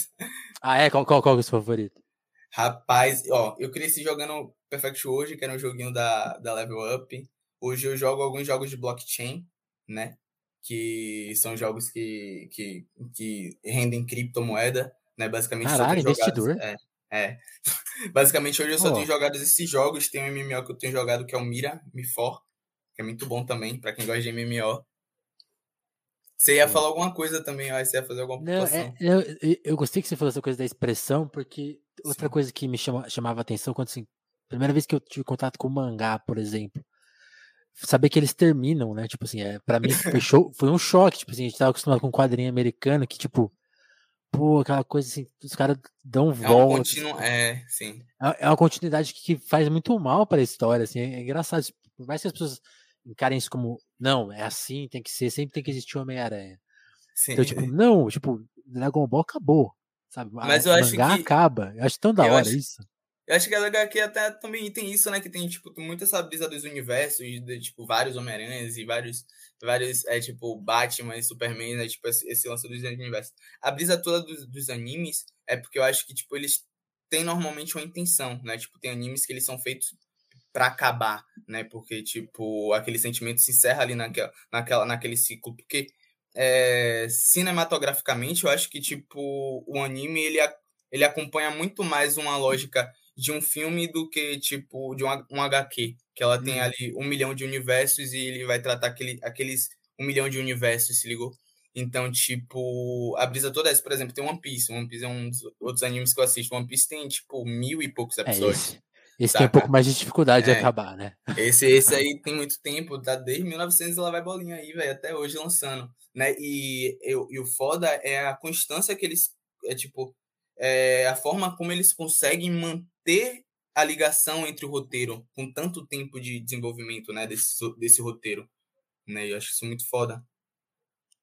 A: Ah, é? Qual, qual, qual é o seu favorito?
B: Rapaz, ó, eu cresci jogando Perfect hoje, que era um joguinho da, da Level Up. Hoje eu jogo alguns jogos de blockchain, né? Que são jogos que, que, que rendem criptomoeda, né? Basicamente.
A: Caralho, investidor.
B: É, é. Basicamente, hoje eu só oh. tenho jogado esses jogos. Tem um MMO que eu tenho jogado que é o Mira, Mi4, que é muito bom também, para quem gosta de MMO. Você ia falar alguma coisa também, ó, você ia fazer alguma
A: Não, é, eu, eu gostei que você falou essa coisa da expressão, porque outra Sim. coisa que me chama, chamava atenção quando assim, primeira vez que eu tive contato com o mangá, por exemplo, saber que eles terminam, né? Tipo assim, é, para mim foi, show, foi um choque, tipo assim, a gente tava acostumado com um quadrinho americano que tipo pô, aquela coisa assim, os caras dão é volta.
B: Continu... É, sim.
A: É, é uma continuidade que faz muito mal para a história, assim, é, engraçado. Tipo, por mais que as pessoas encarem isso como, não, é assim, tem que ser, sempre tem que existir o Homem-Aranha. Então, tipo, não, tipo, Dragon Ball acabou, sabe?
B: Mas a, eu acho que...
A: acaba. Eu acho tão da eu hora
B: acho...
A: isso.
B: Eu acho que a HQ até também tem isso, né? Que tem, tipo, muito essa brisa dos universos, de, tipo, vários Homem-Aranhas e vários, vários, é, tipo, Batman e Superman, né? Tipo, esse, esse lance dos universos. A brisa toda dos, dos animes é porque eu acho que, tipo, eles têm normalmente uma intenção, né? Tipo, tem animes que eles são feitos para acabar, né? Porque, tipo, aquele sentimento se encerra ali naquela, naquela, naquele ciclo. Porque, é, cinematograficamente, eu acho que, tipo, o anime, ele, ele acompanha muito mais uma lógica de um filme do que, tipo, de um, um HQ. Que ela tem hum. ali um milhão de universos e ele vai tratar aquele, aqueles um milhão de universos, se ligou? Então, tipo, a brisa toda é essa. Por exemplo, tem One Piece. One Piece é um dos outros animes que eu assisto. One Piece tem, tipo, mil e poucos é episódios.
A: É esse saca? tem um pouco mais de dificuldade é. de acabar, né?
B: Esse, esse aí tem muito tempo, tá desde 1900 e lá vai bolinha aí, velho, até hoje lançando, né? E, eu, e o foda é a constância que eles, é tipo, é a forma como eles conseguem manter ter a ligação entre o roteiro com tanto tempo de desenvolvimento, né, desse, desse roteiro, né? Eu acho isso muito foda.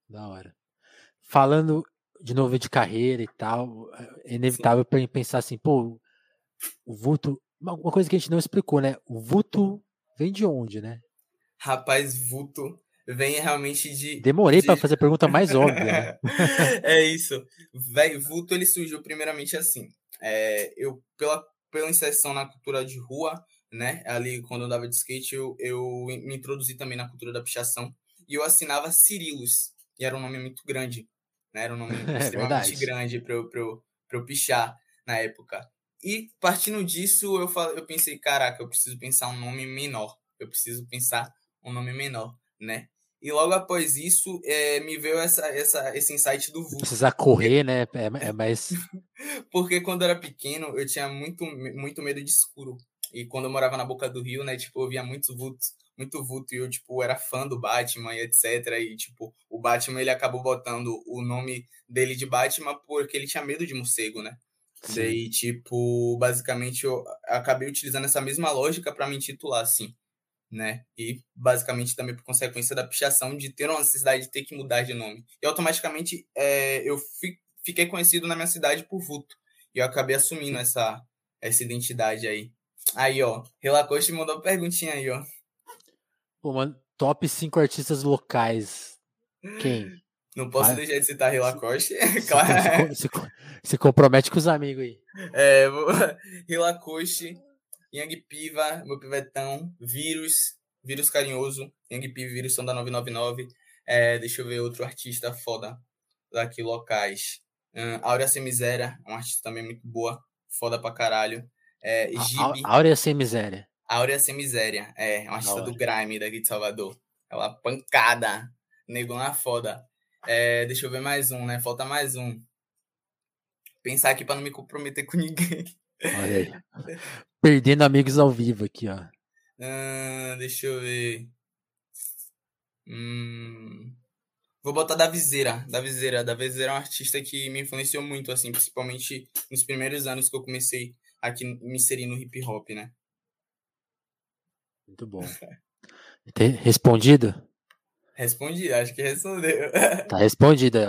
A: Da hora. Falando de novo de carreira e tal, é inevitável para pensar assim, pô, o vulto, uma coisa que a gente não explicou, né? O vulto vem de onde, né?
B: Rapaz, vulto vem realmente de.
A: Demorei
B: de...
A: para fazer a pergunta mais óbvia. Né?
B: é isso. Véi, vulto ele surgiu primeiramente assim. É, eu, pela pela inserção na cultura de rua, né? Ali, quando eu andava de skate, eu, eu me introduzi também na cultura da pichação. E eu assinava Cirilos, e era um nome muito grande, né? Era um nome é, extremamente verdade. grande para eu, eu, eu pichar na época. E partindo disso, eu, falei, eu pensei, caraca, eu preciso pensar um nome menor. Eu preciso pensar um nome menor, né? E logo após isso, é, me veio essa, essa, esse insight do vulto.
A: Precisa correr, né? É, é mais.
B: Porque quando eu era pequeno, eu tinha muito, muito medo de escuro. E quando eu morava na boca do rio, né? Tipo, eu via muitos vultos, muito vulto. E eu, tipo, era fã do Batman e etc. E, tipo, o Batman, ele acabou botando o nome dele de Batman porque ele tinha medo de morcego, né? Sim. Daí, tipo, basicamente eu acabei utilizando essa mesma lógica para me intitular assim né? E basicamente também por consequência da pichação de ter uma necessidade de ter que mudar de nome. E automaticamente é, eu fi, fiquei conhecido na minha cidade por Vuto. E eu acabei assumindo essa, essa identidade aí. Aí, ó, Relacoste mandou uma perguntinha aí, ó.
A: Pô, mano, top 5 artistas locais. Quem?
B: Não posso Vai. deixar de citar Relacoste. claro.
A: Se, se, se, compromete com os amigos aí.
B: É, Relacoste Yang Piva, meu pivetão, Vírus, Vírus Carinhoso, Yang Piva e Vírus são da 999. É, deixa eu ver outro artista foda daqui locais. Um, Áurea Sem Miséria, um artista também muito boa, foda pra caralho. É, Gibi.
A: Áurea Sem Miséria.
B: Áurea Sem Miséria, é, um artista do grime daqui de Salvador. É uma pancada, nego na foda. É, deixa eu ver mais um, né? Falta mais um. Pensar aqui pra não me comprometer com ninguém.
A: Olha aí. Perdendo amigos ao vivo aqui, ó.
B: Ah, deixa eu ver. Hum... Vou botar da Viseira. Da Viseira. Da Viseira é um artista que me influenciou muito, assim, principalmente nos primeiros anos que eu comecei aqui me inserir no hip hop, né?
A: Muito bom. Respondido?
B: Respondi, acho que respondeu.
A: Tá respondido.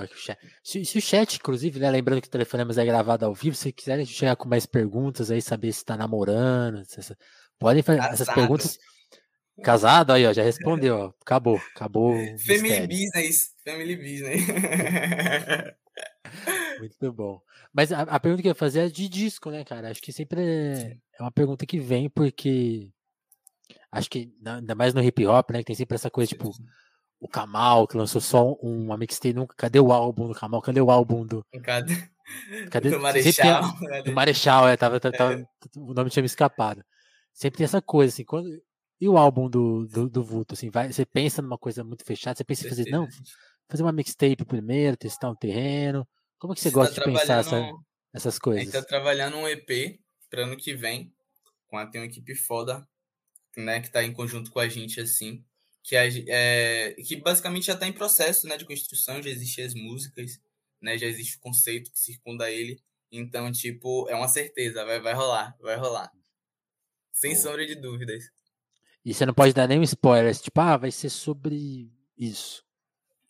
A: Se, se o chat, inclusive, né, lembrando que o telefonema é gravado ao vivo, se quiserem chegar com mais perguntas aí, saber se tá namorando, se, podem fazer essas perguntas. Casado, aí, ó, já respondeu, ó. Acabou, acabou.
B: Family business. Family business.
A: Muito bom. Mas a, a, pergunta que eu ia fazer é de disco, né, cara? Acho que sempre é, é uma pergunta que vem porque acho que ainda mais no hip hop, né, que tem sempre essa coisa tipo o Kamal que lançou só uma mixtape, nunca, cadê o álbum do Kamal? Cadê o álbum do
B: Cadê?
A: Cadê
B: do Marechal?
A: Tem, do Marechal, é, tava, tava, é. o nome tinha me escapado. Sempre tem essa coisa assim, quando e o álbum do, do, do Vulto, assim, vai, você pensa numa coisa muito fechada, você pensa em fazer, não, fazer uma mixtape primeiro, testar um terreno. Como que você, você gosta tá de pensar essa, essas coisas? A
B: gente tá trabalhando um EP para ano que vem, com a, tem uma equipe foda, né, que tá em conjunto com a gente, assim, que, é, que basicamente já tá em processo, né, de construção, já existem as músicas, né, já existe o conceito que circunda ele, então, tipo, é uma certeza, vai, vai rolar, vai rolar. Sem sombra de dúvidas.
A: E você não pode dar nenhum spoiler, tipo, ah, vai ser sobre isso.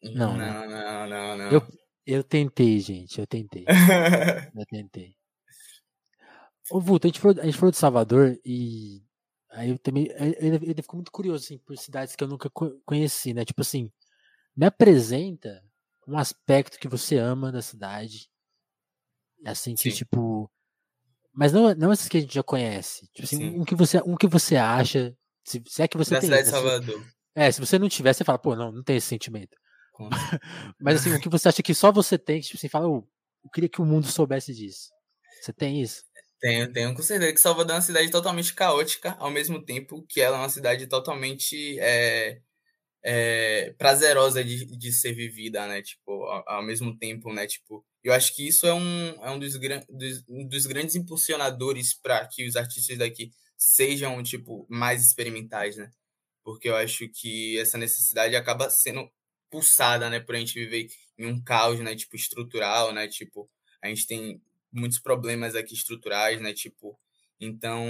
B: Não, né? não, não, não. não.
A: Eu, eu tentei, gente, eu tentei. eu tentei. Ô, Vulto, a gente, falou, a gente falou de Salvador e aí eu também. Ele, ele ficou muito curioso, assim, por cidades que eu nunca conheci, né? Tipo assim, me apresenta um aspecto que você ama da cidade. Assim, que, Sim. tipo. Mas não, não esses que a gente já conhece. Tipo assim, um que, você, um que você acha se, se é que você
B: da
A: tem.
B: Cidade de Salvador.
A: É, se você não tiver, você fala, pô, não, não tem esse sentimento. Mas assim, o que você acha que só você tem, que tipo, você fala, oh, eu queria que o mundo soubesse disso. Você tem isso?
B: Tenho, tenho com certeza que Salvador é uma cidade totalmente caótica, ao mesmo tempo que ela é uma cidade totalmente é, é, prazerosa de, de ser vivida, né? Tipo, ao, ao, mesmo tempo, né? Tipo, eu acho que isso é um, é um dos, dos, dos grandes impulsionadores para que os artistas daqui sejam, tipo, mais experimentais, né? Porque eu acho que essa necessidade acaba sendo pulsada, né? Por a gente viver em um caos, né? Tipo, estrutural, né? Tipo, a gente tem muitos problemas aqui estruturais, né? Tipo, então,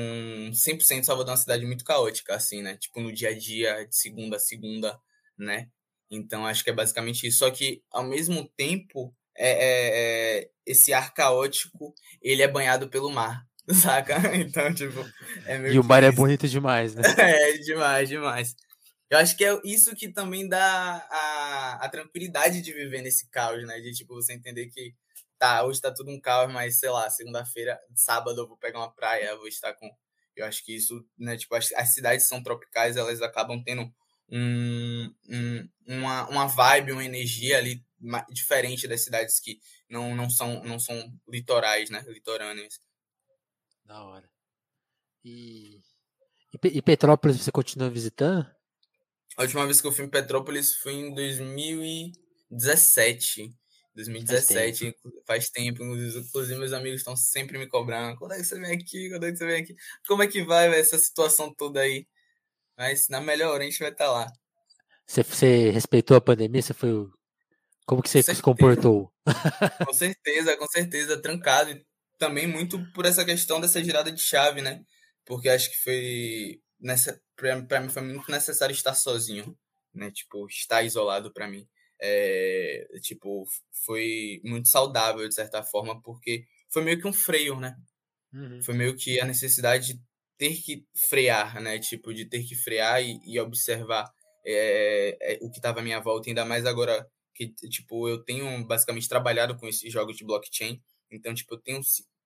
B: 100% Salvador é uma cidade muito caótica, assim, né? Tipo, no dia a dia, de segunda a segunda, né? Então, acho que é basicamente isso. Só que, ao mesmo tempo, é, é, é, esse ar caótico, ele é banhado pelo mar, Saca? Então, tipo.
A: É meio e o mar é bonito demais, né?
B: é, demais, demais. Eu acho que é isso que também dá a, a tranquilidade de viver nesse caos, né? De, tipo, você entender que tá, hoje tá tudo um caos, mas sei lá, segunda-feira, sábado eu vou pegar uma praia, eu vou estar com. Eu acho que isso, né? Tipo, as, as cidades são tropicais, elas acabam tendo um, um, uma, uma vibe, uma energia ali diferente das cidades que não, não, são, não são litorais, né? Litorâneas.
A: Da hora. E, e, Petrópolis você continua visitando?
B: A última vez que eu fui em Petrópolis foi em 2017. 2017, faz tempo. faz tempo. Inclusive, meus amigos estão sempre me cobrando. Quando é que você vem aqui? Quando é que você vem aqui? Como é que vai véio, essa situação toda aí? Mas na melhor, a gente vai estar tá lá.
A: Você, você respeitou a pandemia? Você foi. Como que você se comportou?
B: Com certeza, com certeza. Trancado também muito por essa questão dessa girada de chave, né? Porque acho que foi nessa para mim foi muito necessário estar sozinho, né? Tipo, estar isolado para mim. É, tipo, foi muito saudável de certa forma, porque foi meio que um freio, né? Uhum. Foi meio que a necessidade de ter que frear, né? Tipo, de ter que frear e, e observar é, é, o que estava à minha volta, ainda mais agora que, tipo, eu tenho basicamente trabalhado com esses jogos de blockchain, então, tipo, eu tenho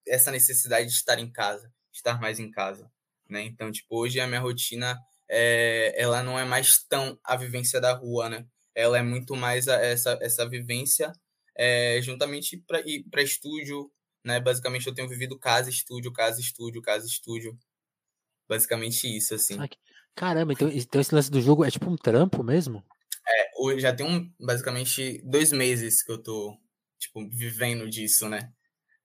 B: essa necessidade de estar em casa, estar mais em casa, né? Então, tipo, hoje a minha rotina, é, ela não é mais tão a vivência da rua, né? Ela é muito mais a, essa, essa vivência é, juntamente para estúdio, né? Basicamente eu tenho vivido casa, estúdio, casa, estúdio, casa, estúdio. Basicamente isso, assim.
A: Caramba, então, então esse lance do jogo é tipo um trampo mesmo?
B: É, já tem um, basicamente dois meses que eu tô, tipo, vivendo disso, né?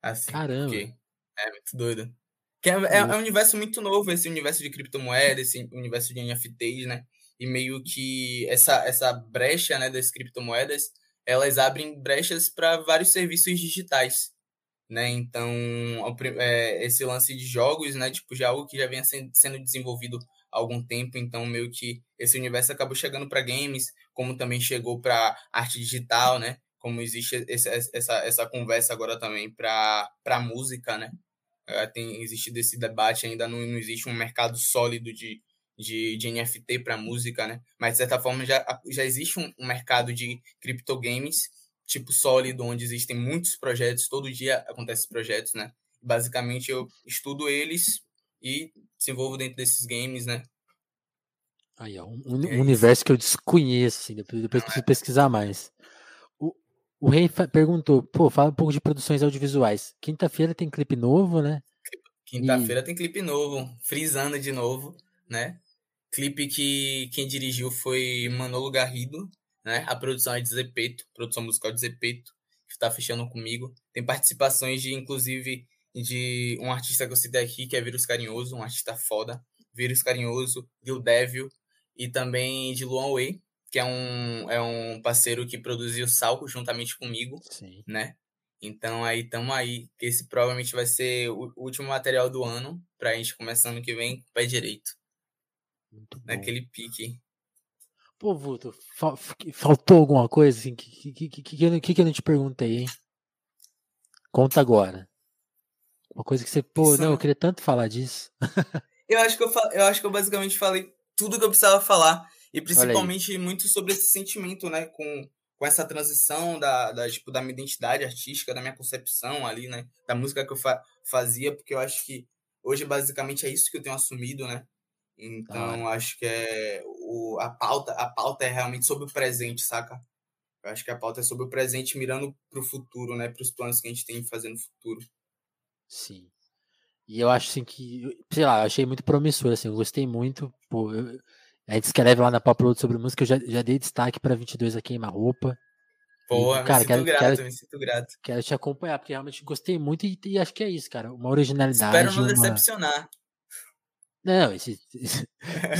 B: Assim,
A: Caramba.
B: Porque é muito doido. Que é, é, é, um universo muito novo, esse universo de criptomoedas, esse universo de NFTs, né? E meio que essa, essa brecha né, das criptomoedas elas abrem brechas para vários serviços digitais, né? Então, é, esse lance de jogos, né? Tipo, já é algo que já vem sendo desenvolvido há algum tempo, então meio que esse universo acabou chegando para games, como também chegou para arte digital, né? Como existe esse, essa, essa conversa agora também para música, né? É, tem existido esse debate, ainda não, não existe um mercado sólido de, de, de NFT para música, né? Mas de certa forma já, já existe um, um mercado de criptogames tipo sólido, onde existem muitos projetos, todo dia acontecem projetos, né? Basicamente eu estudo eles e desenvolvo dentro desses games, né?
A: Aí, ó, um, é universo que eu desconheço, assim, depois, depois preciso pesquisar mais. O, o Rei perguntou, pô, fala um pouco de produções audiovisuais. Quinta-feira tem clipe novo, né?
B: Quinta-feira e... tem clipe novo, frisando de novo, né? Clipe que quem dirigiu foi Manolo Garrido, né? A produção é de Zepeto, produção musical de Zepeto, que está fechando comigo. Tem participações de, inclusive, de um artista que eu citei aqui, que é Vírus Carinhoso, um artista foda. Vírus Carinhoso, Gil Devil, e também de Luan Wei, que é um, é um parceiro que produziu Salco juntamente comigo, Sim. né? Então aí tamo aí, que esse provavelmente vai ser o último material do ano, pra gente começar ano que vem com o pé direito. Muito Naquele pique.
A: Pô, Vuto, faltou alguma coisa assim? Que, que, que, que, que, que eu não te perguntei, hein? Conta agora. Uma coisa que você, pô, não, eu queria tanto falar disso.
B: eu acho que eu, eu acho que eu basicamente falei tudo que eu precisava falar. E principalmente muito sobre esse sentimento, né? Com, com essa transição da, da, tipo, da minha identidade artística, da minha concepção ali, né? Da música que eu fa fazia, porque eu acho que hoje basicamente é isso que eu tenho assumido, né? Então ah. acho que é o, a pauta, a pauta é realmente sobre o presente, saca? Eu acho que a pauta é sobre o presente mirando para o futuro, né? Para os planos que a gente tem de fazer no futuro.
A: Sim. E eu acho assim que, sei lá, eu achei muito promissor, assim, eu gostei muito. Pô, eu, a gente escreve lá na Upload sobre música, eu já, já dei destaque para 22 a queima-roupa.
B: Pô, cara, me sinto quero, grato, quero, me sinto grato.
A: Quero te acompanhar, porque realmente gostei muito e, e acho que é isso, cara. Uma originalidade.
B: Espero não
A: uma...
B: decepcionar.
A: Não, se, se,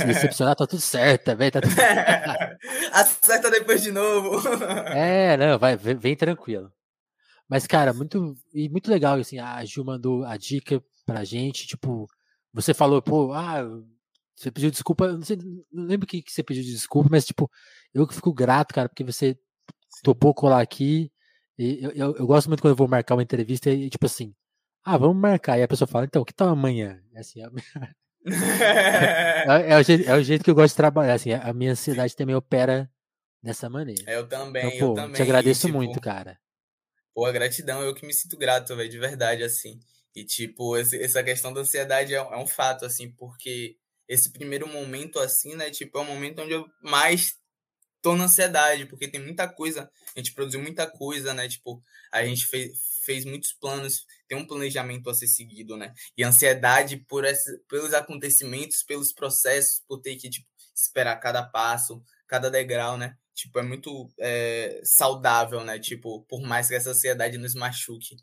A: decepcionar tá tudo certo, também tá tudo
B: Acerta depois de novo.
A: é, não, vai, vem, vem, tranquilo. Mas, cara, muito, e muito legal, assim, a Gil mandou a dica pra gente, tipo, você falou, pô, ah, você pediu desculpa, não, sei, não lembro o que, que você pediu de desculpa, mas, tipo, eu que fico grato, cara, porque você topou colar aqui, e eu, eu, eu, gosto muito quando eu vou marcar uma entrevista e, tipo assim, ah, vamos marcar, e a pessoa fala, então, que tal amanhã? É assim, é, é, é, o jeito, é o jeito que eu gosto de trabalhar, assim, a minha ansiedade também opera dessa maneira.
B: Eu também, então, pô, eu também.
A: Te agradeço tipo, muito, cara.
B: Pô, gratidão, eu que me sinto grato, velho, de verdade, assim. E, tipo, esse, essa questão da ansiedade é, é, um fato, assim, porque esse primeiro momento, assim, né, tipo, é o momento onde eu mais tô na ansiedade, porque tem muita coisa, a gente produziu muita coisa, né, tipo, a gente fez, fez muitos planos, tem um planejamento a ser seguido, né, e ansiedade por esse, pelos acontecimentos, pelos processos, por ter que, tipo, esperar cada passo, cada degrau, né, tipo, é muito é, saudável, né, tipo, por mais que essa ansiedade nos machuque,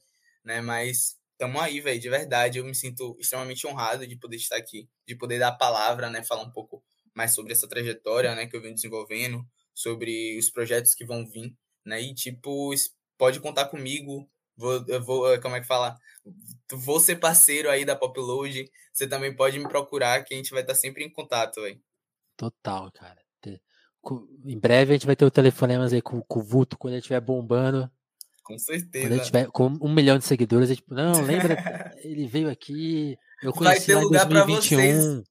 B: né, mas Tamo aí, velho, de verdade. Eu me sinto extremamente honrado de poder estar aqui, de poder dar a palavra, né? Falar um pouco mais sobre essa trajetória, né? Que eu venho desenvolvendo, sobre os projetos que vão vir, né? E, tipo, pode contar comigo. Vou, vou, eh, como é que fala? Vou ser parceiro aí da Popload. Você também pode me procurar, que a gente vai estar sempre em contato, velho.
A: Total, cara. Em breve a gente vai ter o telefonemas aí com, com o Vulto quando ele estiver bombando.
B: Com certeza.
A: Quando ele tiver com um milhão de seguidores, é tipo, não, lembra? ele veio aqui, eu conheci
B: Vai ter lugar para vocês.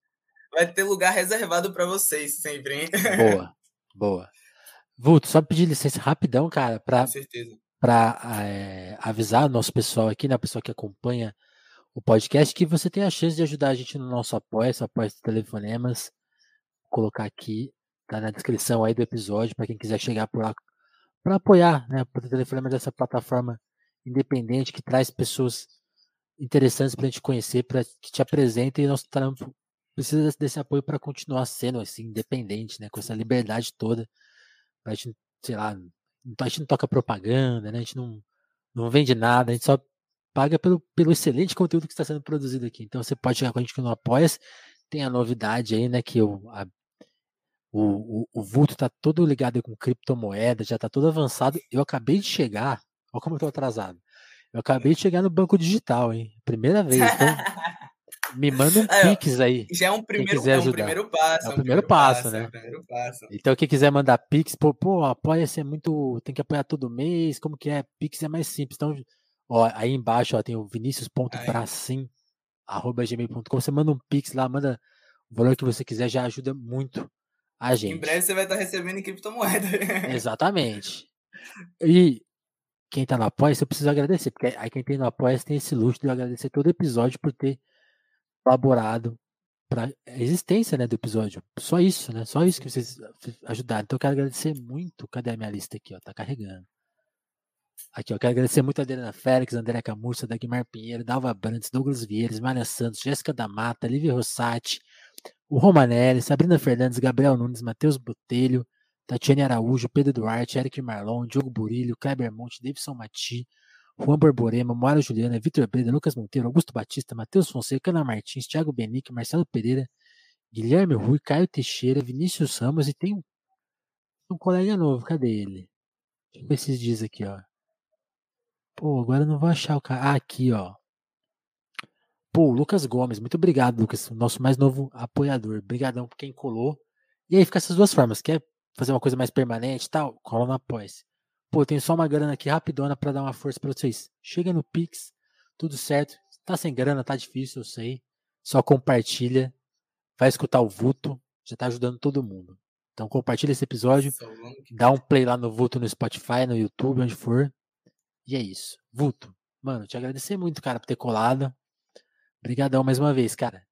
B: Vai ter lugar reservado para vocês sempre, hein?
A: Boa, boa. Vulto, só pedir licença rapidão, cara, para para é, avisar o nosso pessoal aqui, né, a pessoa que acompanha o podcast, que você tem a chance de ajudar a gente no nosso apoio, esse apoio de telefonemas. Vou colocar aqui, tá na descrição aí do episódio, para quem quiser chegar por lá para apoiar, né, o Telefonema dessa plataforma independente que traz pessoas interessantes para a gente conhecer, para que te apresentem e nosso trampo precisa desse, desse apoio para continuar sendo assim independente, né, com essa liberdade toda, a gente, sei lá, a gente não toca propaganda, né, a gente não não vende nada, a gente só paga pelo, pelo excelente conteúdo que está sendo produzido aqui. Então você pode chegar com a gente no Apoia. Tem a novidade aí, né, que O, o, o vulto tá todo ligado com criptomoeda, já tá todo avançado. Eu acabei de chegar, olha como eu tô atrasado. Eu acabei de chegar no banco digital, hein? Primeira vez. Então, me manda um
B: ó,
A: Pix aí.
B: Já é um primeiro, é um primeiro passo.
A: É o primeiro passo, né?
B: É o primeiro passo.
A: Então, quem quiser mandar Pix, pô, pô apoia-se é muito. Tem que apoiar todo mês. Como que é? Pix é mais simples. Então, ó, aí embaixo ó, tem o vinicius.bracim, arroba gmail.com. Você manda um Pix lá, manda o valor que você quiser, já ajuda muito a gente.
B: Em breve você vai estar recebendo em criptomoeda.
A: Exatamente. E quem tá no apoia eu preciso agradecer, porque aí quem tem no apoia tem esse luxo de eu agradecer todo episódio por ter colaborado para a existência né, do episódio. Só isso, né? Só isso que vocês ajudaram. Então eu quero agradecer muito. Cadê a minha lista aqui? Ó? Tá carregando. Aqui, ó, quero agradecer muito a Adriana Félix, André Camurça, Dagmar Pinheiro, Dalva Brandes, Douglas Vieira, Maria Santos, Jéssica da Mata, Lívia Rossati, o Romanelli, Sabrina Fernandes, Gabriel Nunes, Matheus Botelho, Tatiane Araújo, Pedro Duarte, Eric Marlon, Diogo Burilho, Kleber Monte, Davidson Mati, Juan Borborema, Moara Juliana, Vitor Breda, Lucas Monteiro, Augusto Batista, Matheus Fonseca, Ana Martins, Thiago Benique, Marcelo Pereira, Guilherme Rui, Caio Teixeira, Vinícius Ramos e tem um, colega novo, cadê ele? Deixa eu ver esses dias aqui, ó. Pô, agora eu não vou achar o cara. Ah, aqui, ó. Pô, Lucas Gomes, muito obrigado, Lucas, nosso mais novo apoiador. Obrigadão por quem colou. E aí fica essas duas formas. Quer fazer uma coisa mais permanente e tal? Cola apoia -se. Pô, tem só uma grana aqui rapidona para dar uma força para vocês. Chega no Pix, tudo certo. Tá sem grana, tá difícil, eu sei. Só compartilha. Vai escutar o Vuto. Já tá ajudando todo mundo. Então compartilha esse episódio. Dá um play lá no Vuto no Spotify, no YouTube, onde for. E é isso. Vuto, mano, te agradecer muito, cara, por ter colado. Obrigadão mais uma vez, cara.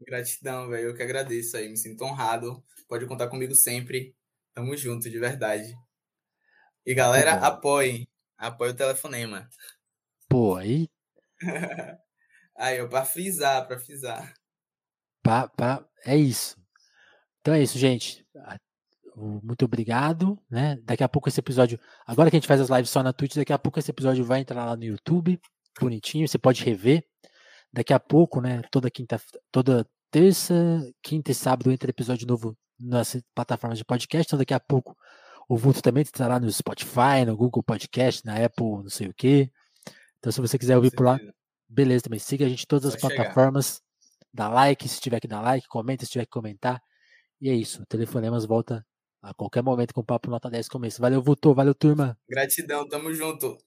B: Gratidão, velho. Eu que agradeço aí. Me sinto honrado. Pode contar comigo sempre. Tamo junto, de verdade. E galera, apoiem. Apoie o telefonema.
A: Pô, aí.
B: aí, ó, pra frisar, pra frisar.
A: Pra, pra... É isso. Então é isso, gente. Muito obrigado, né? Daqui a pouco esse episódio. Agora que a gente faz as lives só na Twitch, daqui a pouco esse episódio vai entrar lá no YouTube, bonitinho, você pode rever. Daqui a pouco, né? Toda quinta, toda terça, quinta e sábado entra episódio novo nas plataformas de podcast. Então daqui a pouco o Vulto também estará no Spotify, no Google Podcast, na Apple, não sei o que. Então se você quiser ouvir por lá, beleza também. Siga a gente em todas as plataformas. Dá like se tiver que dar like, comenta se tiver que comentar. E é isso. O Telefonemas volta a qualquer momento com o Papo Nota 10 começo. Valeu, Vulto. Valeu, turma.
B: Gratidão. Tamo junto.